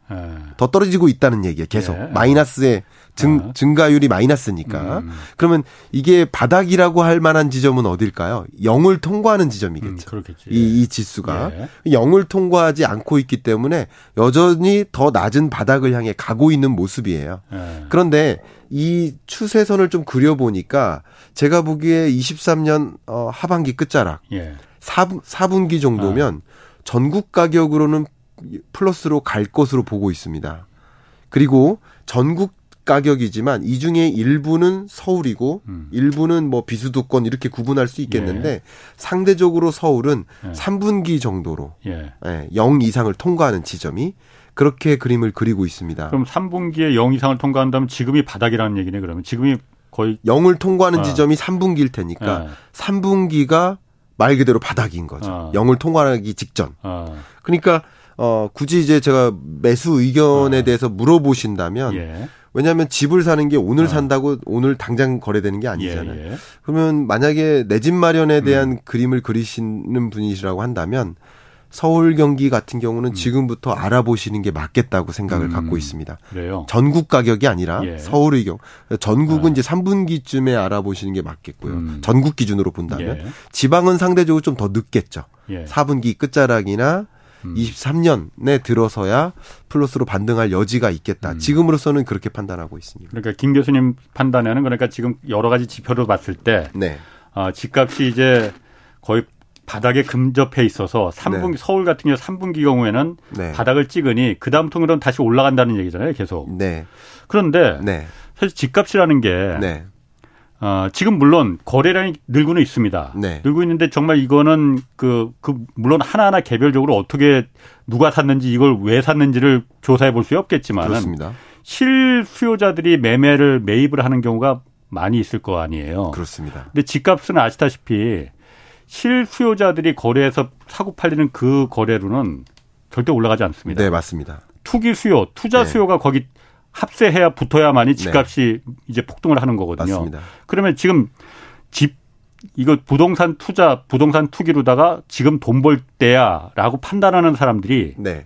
더 떨어지고 있다는 얘기. 얘기예요. 계속 예. 마이너스의 증, 아. 증가율이 마이너스니까. 음. 그러면 이게 바닥이라고 할 만한 지점은 어딜까요? 0을 통과하는 지점이겠죠. 음, 이, 이 지수가 예. 0을 통과하지 않고 있기 때문에 여전히 더 낮은 바닥을 향해 가고 있는 모습이에요. 예. 그런데 이 추세선을 좀 그려보니까 제가 보기에 23년 어, 하반기 끝자락 예. 4, 4분기 정도면 아. 전국 가격으로는 플러스로 갈 것으로 보고 있습니다. 그리고 전국 가격이지만 이 중에 일부는 서울이고 음. 일부는 뭐 비수도권 이렇게 구분할 수 있겠는데 예. 상대적으로 서울은 예. 3분기 정도로 예. 예, 0 이상을 통과하는 지점이 그렇게 그림을 그리고 있습니다. 그럼 3분기에 0 이상을 통과한다면 지금이 바닥이라는 얘기네 그러면 지금이 거의 0을 통과하는 어. 지점이 3분기일 테니까 3분기가 예. 말 그대로 바닥인 거죠. 어. 0을 통과하기 직전. 어. 그러니까 어, 굳이 이제 제가 매수 의견에 어. 대해서 물어보신다면 예. 왜냐하면 집을 사는 게 오늘 어. 산다고 오늘 당장 거래되는 게 아니잖아요. 예, 예. 그러면 만약에 내 집 마련에 음. 대한 음. 그림을 그리시는 분이시라고 한다면 서울 경기 같은 경우는 음. 지금부터 알아보시는 게 맞겠다고 생각을 음. 갖고 있습니다. 그래요? 전국 가격이 아니라 예. 서울의 경우 전국은 아. 이제 3분기쯤에 알아보시는 게 맞겠고요. 음. 전국 기준으로 본다면 예. 지방은 상대적으로 좀 더 늦겠죠. 예. 4분기 끝자락이나 음. 23년에 들어서야 플러스로 반등할 여지가 있겠다. 음. 지금으로서는 그렇게 판단하고 있습니다. 그러니까 김 교수님 판단에는 그러니까 지금 여러 가지 지표를 봤을 때 네. 어, 집값이 이제 거의 바닥에 근접해 있어서 3분기 네. 서울 같은 경우 3분기 경우에는 네. 바닥을 찍으니 그 다음 통으로는 다시 올라간다는 얘기잖아요, 계속. 네. 그런데 네. 사실 집값이라는 게 네. 어, 지금 물론 거래량이 늘고는 있습니다. 네. 늘고 있는데 정말 이거는 그, 그, 물론 하나하나 개별적으로 어떻게 누가 샀는지 이걸 왜 샀는지를 조사해 볼 수 없겠지만 실수요자들이 매매를 매입을 하는 경우가 많이 있을 거 아니에요. 그렇습니다. 근데 집값은 아시다시피 실수요자들이 거래해서 사고 팔리는 그 거래로는 절대 올라가지 않습니다. 네, 맞습니다. 투기 수요, 투자 네. 수요가 거기 합세해야 붙어야만이 네. 집값이 네. 이제 폭등을 하는 거거든요. 맞습니다. 그러면 지금 집 이거 부동산 투자, 부동산 투기로다가 지금 돈 벌 때야라고 판단하는 사람들이 네.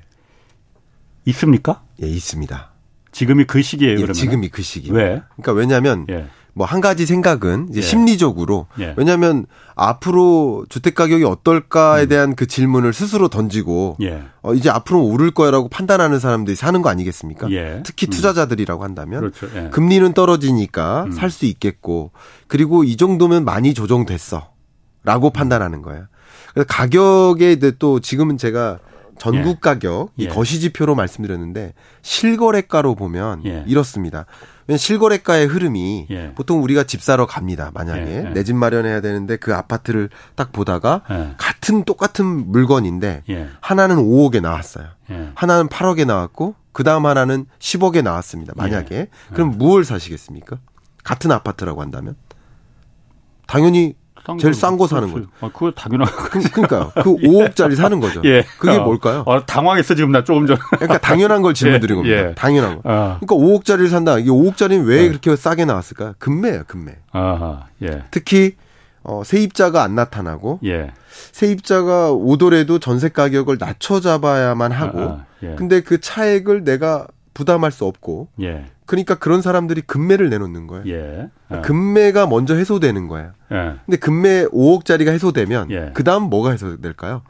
있습니까? 예, 있습니다. 지금이 그 시기예요, 예, 그러면. 지금이 그 시기. 왜? 그러니까 왜냐하면 예. 뭐 한 가지 생각은 이제 예. 심리적으로 예. 왜냐하면 앞으로 주택 가격이 어떨까에 음. 대한 그 질문을 스스로 던지고 예. 어, 이제 앞으로 오를 거야라고 판단하는 사람들이 사는 거 아니겠습니까? 예. 특히 음. 투자자들이라고 한다면 그렇죠. 예. 금리는 떨어지니까 음. 살수 있겠고 그리고 이 정도면 많이 조정됐어라고 판단하는 거예요. 그래서 가격에 또 지금은 제가 전국 예. 가격 이 예. 거시지표로 말씀드렸는데 실거래가로 보면 예. 이렇습니다. 실거래가의 흐름이 예. 보통 우리가 집 사러 갑니다. 만약에 예. 예. 내집 마련해야 되는데 그 아파트를 딱 보다가 같은 똑같은 물건인데 하나는 5억에 나왔어요. 하나는 8억에 나왔고 그 다음 하나는 10억에 나왔습니다. 만약에 그럼 무엇을 사시겠습니까? 같은 아파트라고 한다면 당연히 제일 싼 거 사는 거죠. 아, 그거 당연한 그, 그러니까요. 그 5억짜리 사는 거죠. 예. 그게 어. 뭘까요? 어, 당황했어 지금 나 조금 전. 그러니까 당연한 걸 질문 드린 예. 겁니다. 예. 당연한 거. 어. 그러니까 5억짜리를 산다. 이게 5억짜리는 왜 예. 그렇게 싸게 나왔을까? 금매예요, 금매. 아하. 예. 특히 어, 세입자가 안 나타나고 예. 세입자가 오더라도 전세 가격을 낮춰 잡아야만 하고 아, 아, 예. 근데 그 차액을 내가 부담할 수 없고 예. 그러니까 그런 사람들이 금매를 내놓는 거예요. 예. 어. 금매가 먼저 해소되는 거예요. 예. 근데 금매 5억짜리가 해소되면 예. 그다음 뭐가 해소될까요?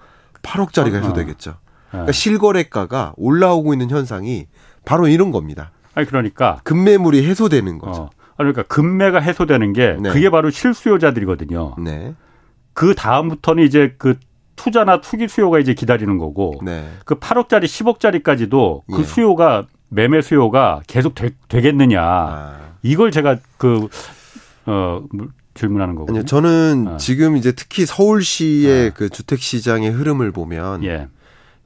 8억짜리가 어. 해소되겠죠. 어. 그러니까 실거래가가 올라오고 있는 현상이 바로 이런 겁니다. 아니 그러니까 금매물이 해소되는 거죠. 어. 그러니까 금매가 해소되는 게 네. 그게 바로 실수요자들이거든요. 네. 그 다음부터는 이제 그 투자나 투기 수요가 이제 기다리는 거고 네. 그 8억짜리 10억짜리까지도 그 예. 수요가 매매 수요가 계속 되, 겠느냐 아. 이걸 제가 그 어, 질문하는 거거든요. 아니요, 저는 아. 지금 이제 특히 서울시의 아. 그 주택 시장의 흐름을 보면 예.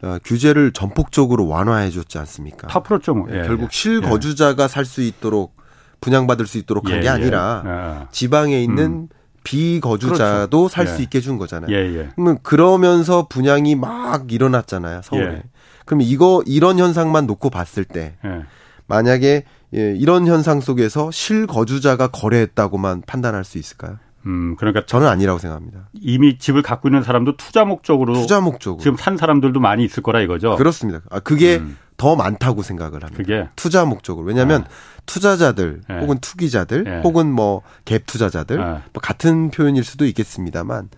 어, 규제를 전폭적으로 완화해 줬지 않습니까? 다 풀었죠, 뭐. 예, 결국 예. 실거주자가 예. 살수 있도록 분양받을 수 있도록 한게 예, 예. 아니라 지방에 있는 음. 비거주자도 그렇죠. 살수 있게 준 거잖아요. 그러면 그러면서 분양이 막 일어났잖아요, 서울에. 그럼 이거 이런 현상만 놓고 봤을 때 네. 만약에 예, 이런 현상 속에서 실거주자가 거래했다고만 판단할 수 있을까요? 음, 그러니까 저는 아니라고 생각합니다. 이미 집을 갖고 있는 사람도 투자 목적으로 투자 목적으로 지금 산 사람들도 많이 있을 거라 이거죠. 그렇습니다. 아, 그게 음. 더 많다고 생각을 합니다. 그게 투자 목적으로. 왜냐하면 아. 투자자들 네. 혹은 투기자들 네. 혹은 뭐 갭 투자자들 아. 뭐 같은 표현일 수도 있겠습니다만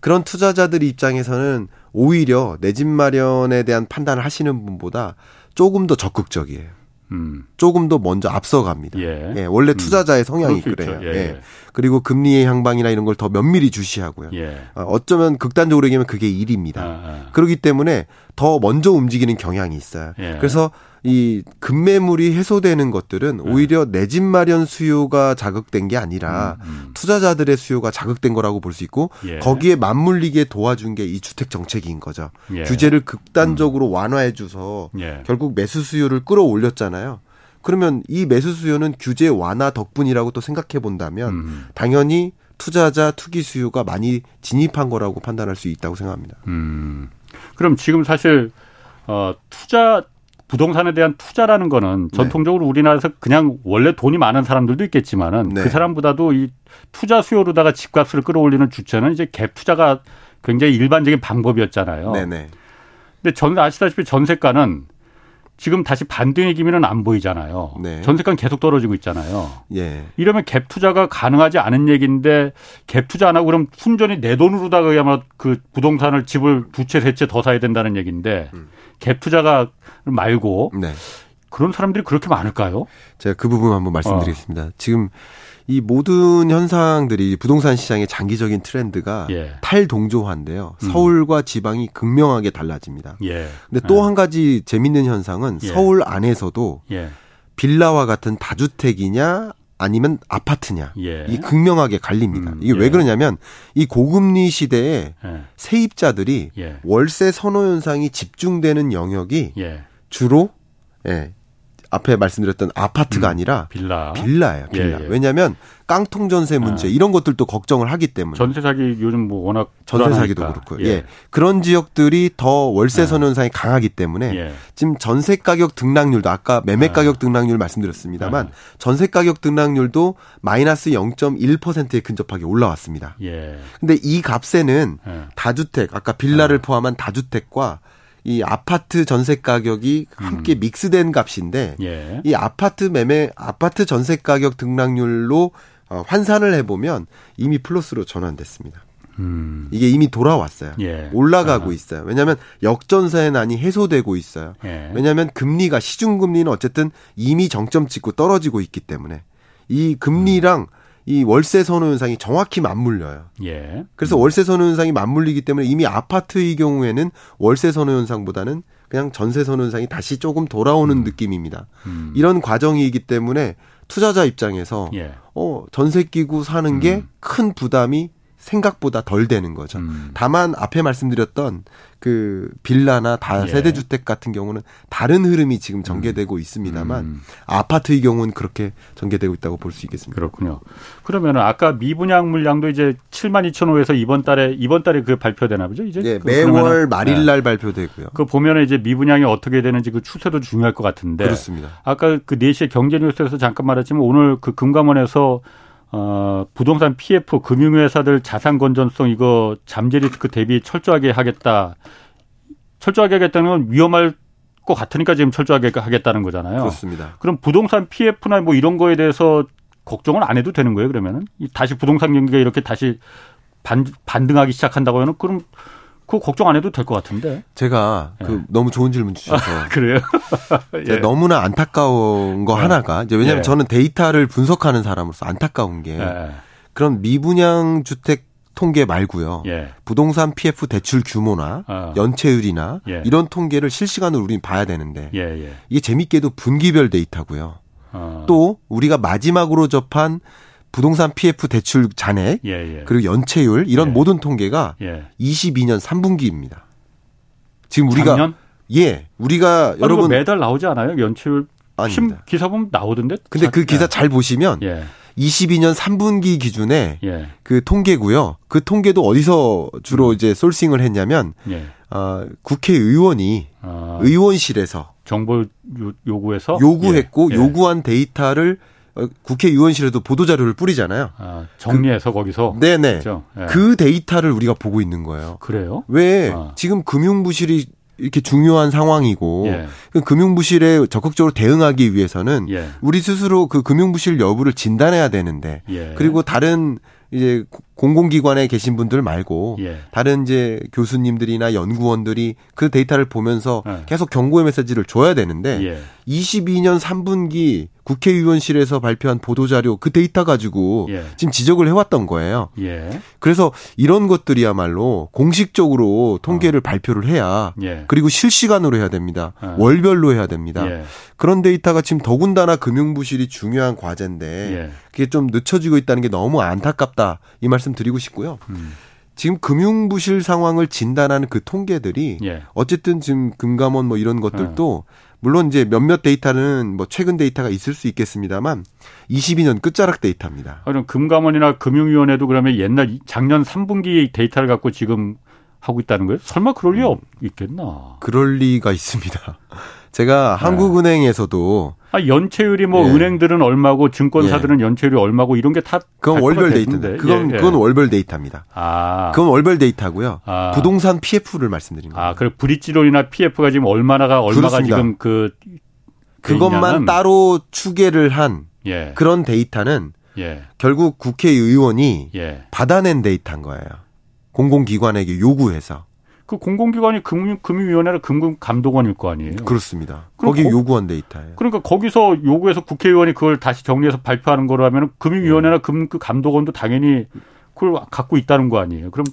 그런 투자자들 입장에서는 오히려 내 집 마련에 대한 판단을 하시는 분보다 조금 더 적극적이에요. 음. 조금 더 먼저 앞서갑니다. 예. 예 원래 음. 투자자의 성향이 그래요. 예, 예. 예. 그리고 금리의 향방이나 이런 걸 더 면밀히 주시하고요. 예. 어, 어쩌면 극단적으로 얘기하면 그게 일입니다. 아, 아. 그렇기 때문에 더 먼저 움직이는 경향이 있어요. 예. 그래서 이 급매물이 해소되는 것들은 네. 오히려 내 집 마련 수요가 자극된 게 아니라 음, 음. 투자자들의 수요가 자극된 거라고 볼 수 있고 예. 거기에 맞물리게 도와준 게 이 주택 정책인 거죠. 예. 규제를 극단적으로 음. 완화해 줘서 예. 결국 매수 수요를 끌어올렸잖아요. 그러면 이 매수 수요는 규제 완화 덕분이라고 또 생각해 본다면 음. 당연히 투자자 투기 수요가 많이 진입한 거라고 판단할 수 있다고 생각합니다. 음. 그럼 지금 사실 어 투자 부동산에 대한 투자라는 거는 네. 전통적으로 네. 우리나라에서 그냥 원래 돈이 많은 사람들도 있겠지만은 네. 그 사람보다도 이 투자 수요로다가 집값을 끌어올리는 주체는 이제 갭 투자가 굉장히 일반적인 방법이었잖아요. 네네. 네. 근데 전 아시다시피 전세가는 지금 다시 반등의 기미는 안 보이잖아요. 네. 전세가는 계속 떨어지고 있잖아요. 예. 이러면 갭 투자가 가능하지 않은 얘기인데 갭 투자 안 하고 그럼 순전히 내 돈으로다가 그야말로 그 부동산을 집을 두 채 세 채 더 사야 된다는 얘기인데 음. 갭 투자가 말고 네. 그런 사람들이 그렇게 많을까요? 제가 그 부분 한번 말씀드리겠습니다. 어. 지금 이 모든 현상들이 부동산 시장의 장기적인 트렌드가 예. 탈동조화인데요. 음. 서울과 지방이 극명하게 달라집니다. 예. 근데 또한 예. 가지 재밌는 현상은 예. 서울 안에서도 예. 빌라와 같은 다주택이냐 아니면 아파트냐 예. 이 극명하게 갈립니다. 음, 이게 예. 왜 그러냐면 이 고금리 시대에 예. 세입자들이 월세 선호 현상이 집중되는 영역이 주로 예, 앞에 말씀드렸던 아파트가 음, 아니라 빌라. 빌라예요. 빌라. 예, 예. 왜냐하면 깡통 전세 문제 아. 이런 것들도 걱정을 하기 때문에 전세 사기 요즘 뭐 워낙 전세 사기도 그렇고 예. 예. 그런 지역들이 더 월세 예. 선현상이 강하기 때문에 예. 지금 전세 가격 등락률도 아까 매매 아. 가격 등락률 말씀드렸습니다만 아. 전세 가격 등락률도 마이너스 0.1%에 근접하게 올라왔습니다. 예. 근데 이 값에는 다주택 아까 빌라를 포함한 다주택과 이 아파트 전세 가격이 함께 음. 믹스된 값인데 예. 이 아파트 매매 아파트 전세 가격 등락률로 어, 환산을 해보면 이미 플러스로 전환됐습니다. 음. 이게 이미 돌아왔어요. 예. 올라가고 아. 있어요. 왜냐하면 역전세의 난이 해소되고 있어요. 예. 왜냐하면 금리가 시중금리는 어쨌든 이미 정점 찍고 떨어지고 있기 때문에 이 금리랑 음. 이 월세 선호 현상이 정확히 맞물려요. 예. 그래서 음. 월세 선호 현상이 맞물리기 때문에 이미 아파트의 경우에는 월세 선호 현상보다는 그냥 전세 선호 현상이 다시 조금 돌아오는 음. 느낌입니다. 음. 이런 과정이기 때문에 투자자 입장에서 예. 어 전세 끼고 사는 게큰 음. 부담이 생각보다 덜 되는 거죠. 음. 다만 앞에 말씀드렸던 그 빌라나 다세대 예. 주택 같은 경우는 다른 흐름이 지금 전개되고 음. 있습니다만 음. 아파트의 경우는 그렇게 전개되고 있다고 볼 수 있겠습니다. 그렇군요. 그러면은 아까 미분양 물량도 이제 7만 2천 호에서 이번 달에 이번 달에 그 발표되나 보죠? 이제 예, 매월 말일 날 네. 발표되고요. 그 보면은 이제 미분양이 어떻게 되는지 그 추세도 중요할 것 같은데. 그렇습니다. 아까 그 4시에 경제 뉴스에서 잠깐 말했지만 오늘 그 금감원에서 어, 부동산 PF 금융회사들 자산 건전성 이거 잠재 리스크 대비 철저하게 하겠다. 철저하게 하겠다는 건 위험할 것 같으니까 지금 철저하게 하겠다는 거잖아요. 그렇습니다. 그럼 부동산 PF나 뭐 이런 거에 대해서 걱정은 안 해도 되는 거예요, 그러면은? 다시 부동산 경기가 이렇게 다시 반, 반등하기 시작한다고 하면 그럼 그거 걱정 안 해도 될 것 같은데. 제가 그 네. 너무 좋은 질문 주셔서. 아, 그래요? 예. 너무나 안타까운 거 네. 하나가 이제 왜냐하면 예. 저는 데이터를 분석하는 사람으로서 안타까운 게 예. 그런 미분양 주택 통계 말고요. 예. 부동산 PF 대출 규모나 어. 연체율이나 예. 이런 통계를 실시간으로 우리는 봐야 되는데 예, 이게 재밌게도 분기별 데이터고요. 어. 또 우리가 마지막으로 접한 부동산 PF 대출 잔액 예, 예. 그리고 연체율 이런 예. 모든 통계가 22년 예. 3분기입니다. 지금 우리가 작년? 예 우리가 여러분 매달 나오지 않아요 연체율? 아닙니다. 기사 보면 나오던데. 근데 자, 그 기사 예. 잘 보시면 22년 3분기 기준에 예. 그 통계고요. 그 통계도 어디서 주로 음. 이제 솔싱을 했냐면 예. 어, 국회의원이 아. 의원실에서 정보 요구해서 요구했고 예. 요구한 데이터를 어, 국회의원실에도 보도자료를 뿌리잖아요. 아, 정리해서 그, 거기서. 네네. 그렇죠? 예. 그 데이터를 우리가 보고 있는 거예요. 그래요? 왜 아. 지금 금융부실이 이렇게 중요한 상황이고 예. 그 금융부실에 적극적으로 대응하기 위해서는 예. 우리 스스로 그 금융부실 여부를 진단해야 되는데 예. 그리고 다른 이제 공공기관에 계신 분들 말고 예. 다른 이제 교수님들이나 연구원들이 그 데이터를 보면서 예. 계속 경고의 메시지를 줘야 되는데 예. 22년 3분기 국회의원실에서 발표한 보도자료 그 데이터 가지고 예. 지금 지적을 해왔던 거예요. 예. 그래서 이런 것들이야말로 공식적으로 통계를 어. 발표를 해야 예. 그리고 실시간으로 해야 됩니다. 어. 월별로 해야 됩니다. 예. 그런 데이터가 지금 더군다나 금융부실이 중요한 과제인데 예. 그게 좀 늦춰지고 있다는 게 너무 안타깝다 이 말씀 드리고 싶고요. 음. 지금 금융부실 상황을 진단하는 그 통계들이 예. 어쨌든 지금 금감원 뭐 이런 것들도 어. 물론 이제 몇몇 데이터는 뭐 최근 데이터가 있을 수 있겠습니다만 22년 끝자락 데이터입니다. 그럼 금감원이나 금융위원회도 그러면 옛날 작년 3분기 데이터를 갖고 지금 하고 있다는 거예요? 설마 그럴 리 음. 있겠나? 그럴 리가 있습니다. 제가 네. 한국은행에서도 아, 연체율이 뭐 예. 은행들은 얼마고 증권사들은 예. 연체율이 얼마고 이런 게 다 그건 월별 데이터인데 그건 예, 예. 그건 월별 데이터입니다. 아. 그건 월별 데이터고요. 아. 부동산 PF를 말씀드린 거예요. 아, 그래 브릿지론이나 PF가 지금 얼마나가 얼마가 그렇습니다. 지금 그 그것만 따로 추계를 한 예. 그런 데이터는 예. 결국 국회의원이 받아낸 데이터인 거예요. 공공기관에게 요구해서. 그 공공기관이 금융, 금융위원회나 금융감독원일 거 아니에요. 그렇습니다. 거기 거, 요구한 데이터예요. 그러니까 거기서 요구해서 국회의원이 그걸 다시 정리해서 발표하는 거로 하면 금융위원회나 네. 금감독원도 당연히 그걸 갖고 있다는 거 아니에요. 그럼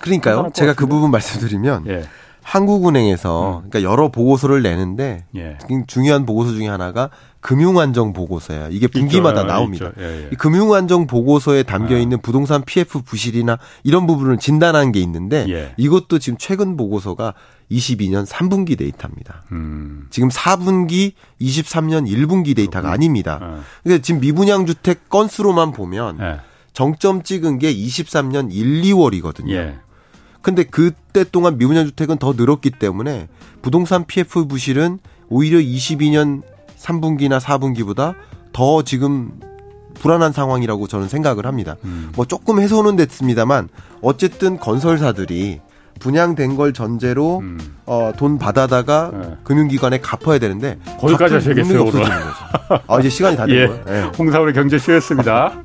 그러니까요. 제가 그 부분 말씀드리면 예. 한국은행에서 음. 그러니까 여러 보고서를 내는데 예. 중요한 보고서 중에 하나가 금융안정 보고서야. 이게 분기마다 있죠. 나옵니다. 예, 예. 이 금융안정 보고서에 담겨 아. 있는 아. 부동산 PF 부실이나 이런 부분을 진단한 게 있는데 예. 이것도 지금 최근 보고서가 22년 3분기 데이터입니다. 음. 지금 4분기, 23년 1분기 데이터가 그렇군요. 아닙니다. 아. 그러니까 지금 미분양 주택 건수로만 보면 예. 정점 찍은 게 23년 1, 2월이거든요. 예. 근데 그때 동안 미분양 주택은 더 늘었기 때문에 부동산 PF 부실은 오히려 22년 3분기나 4분기보다 더 지금 불안한 상황이라고 저는 생각을 합니다. 음. 뭐 조금 해소는 됐습니다만 어쨌든 건설사들이 분양된 걸 전제로 음. 어, 돈 받아다가 네. 금융기관에 갚아야 되는데 거기까지 하셔야겠어요 오늘. 아 이제 시간이 다된 예. 거예요. 네. 홍사원의 경제 쇼였습니다.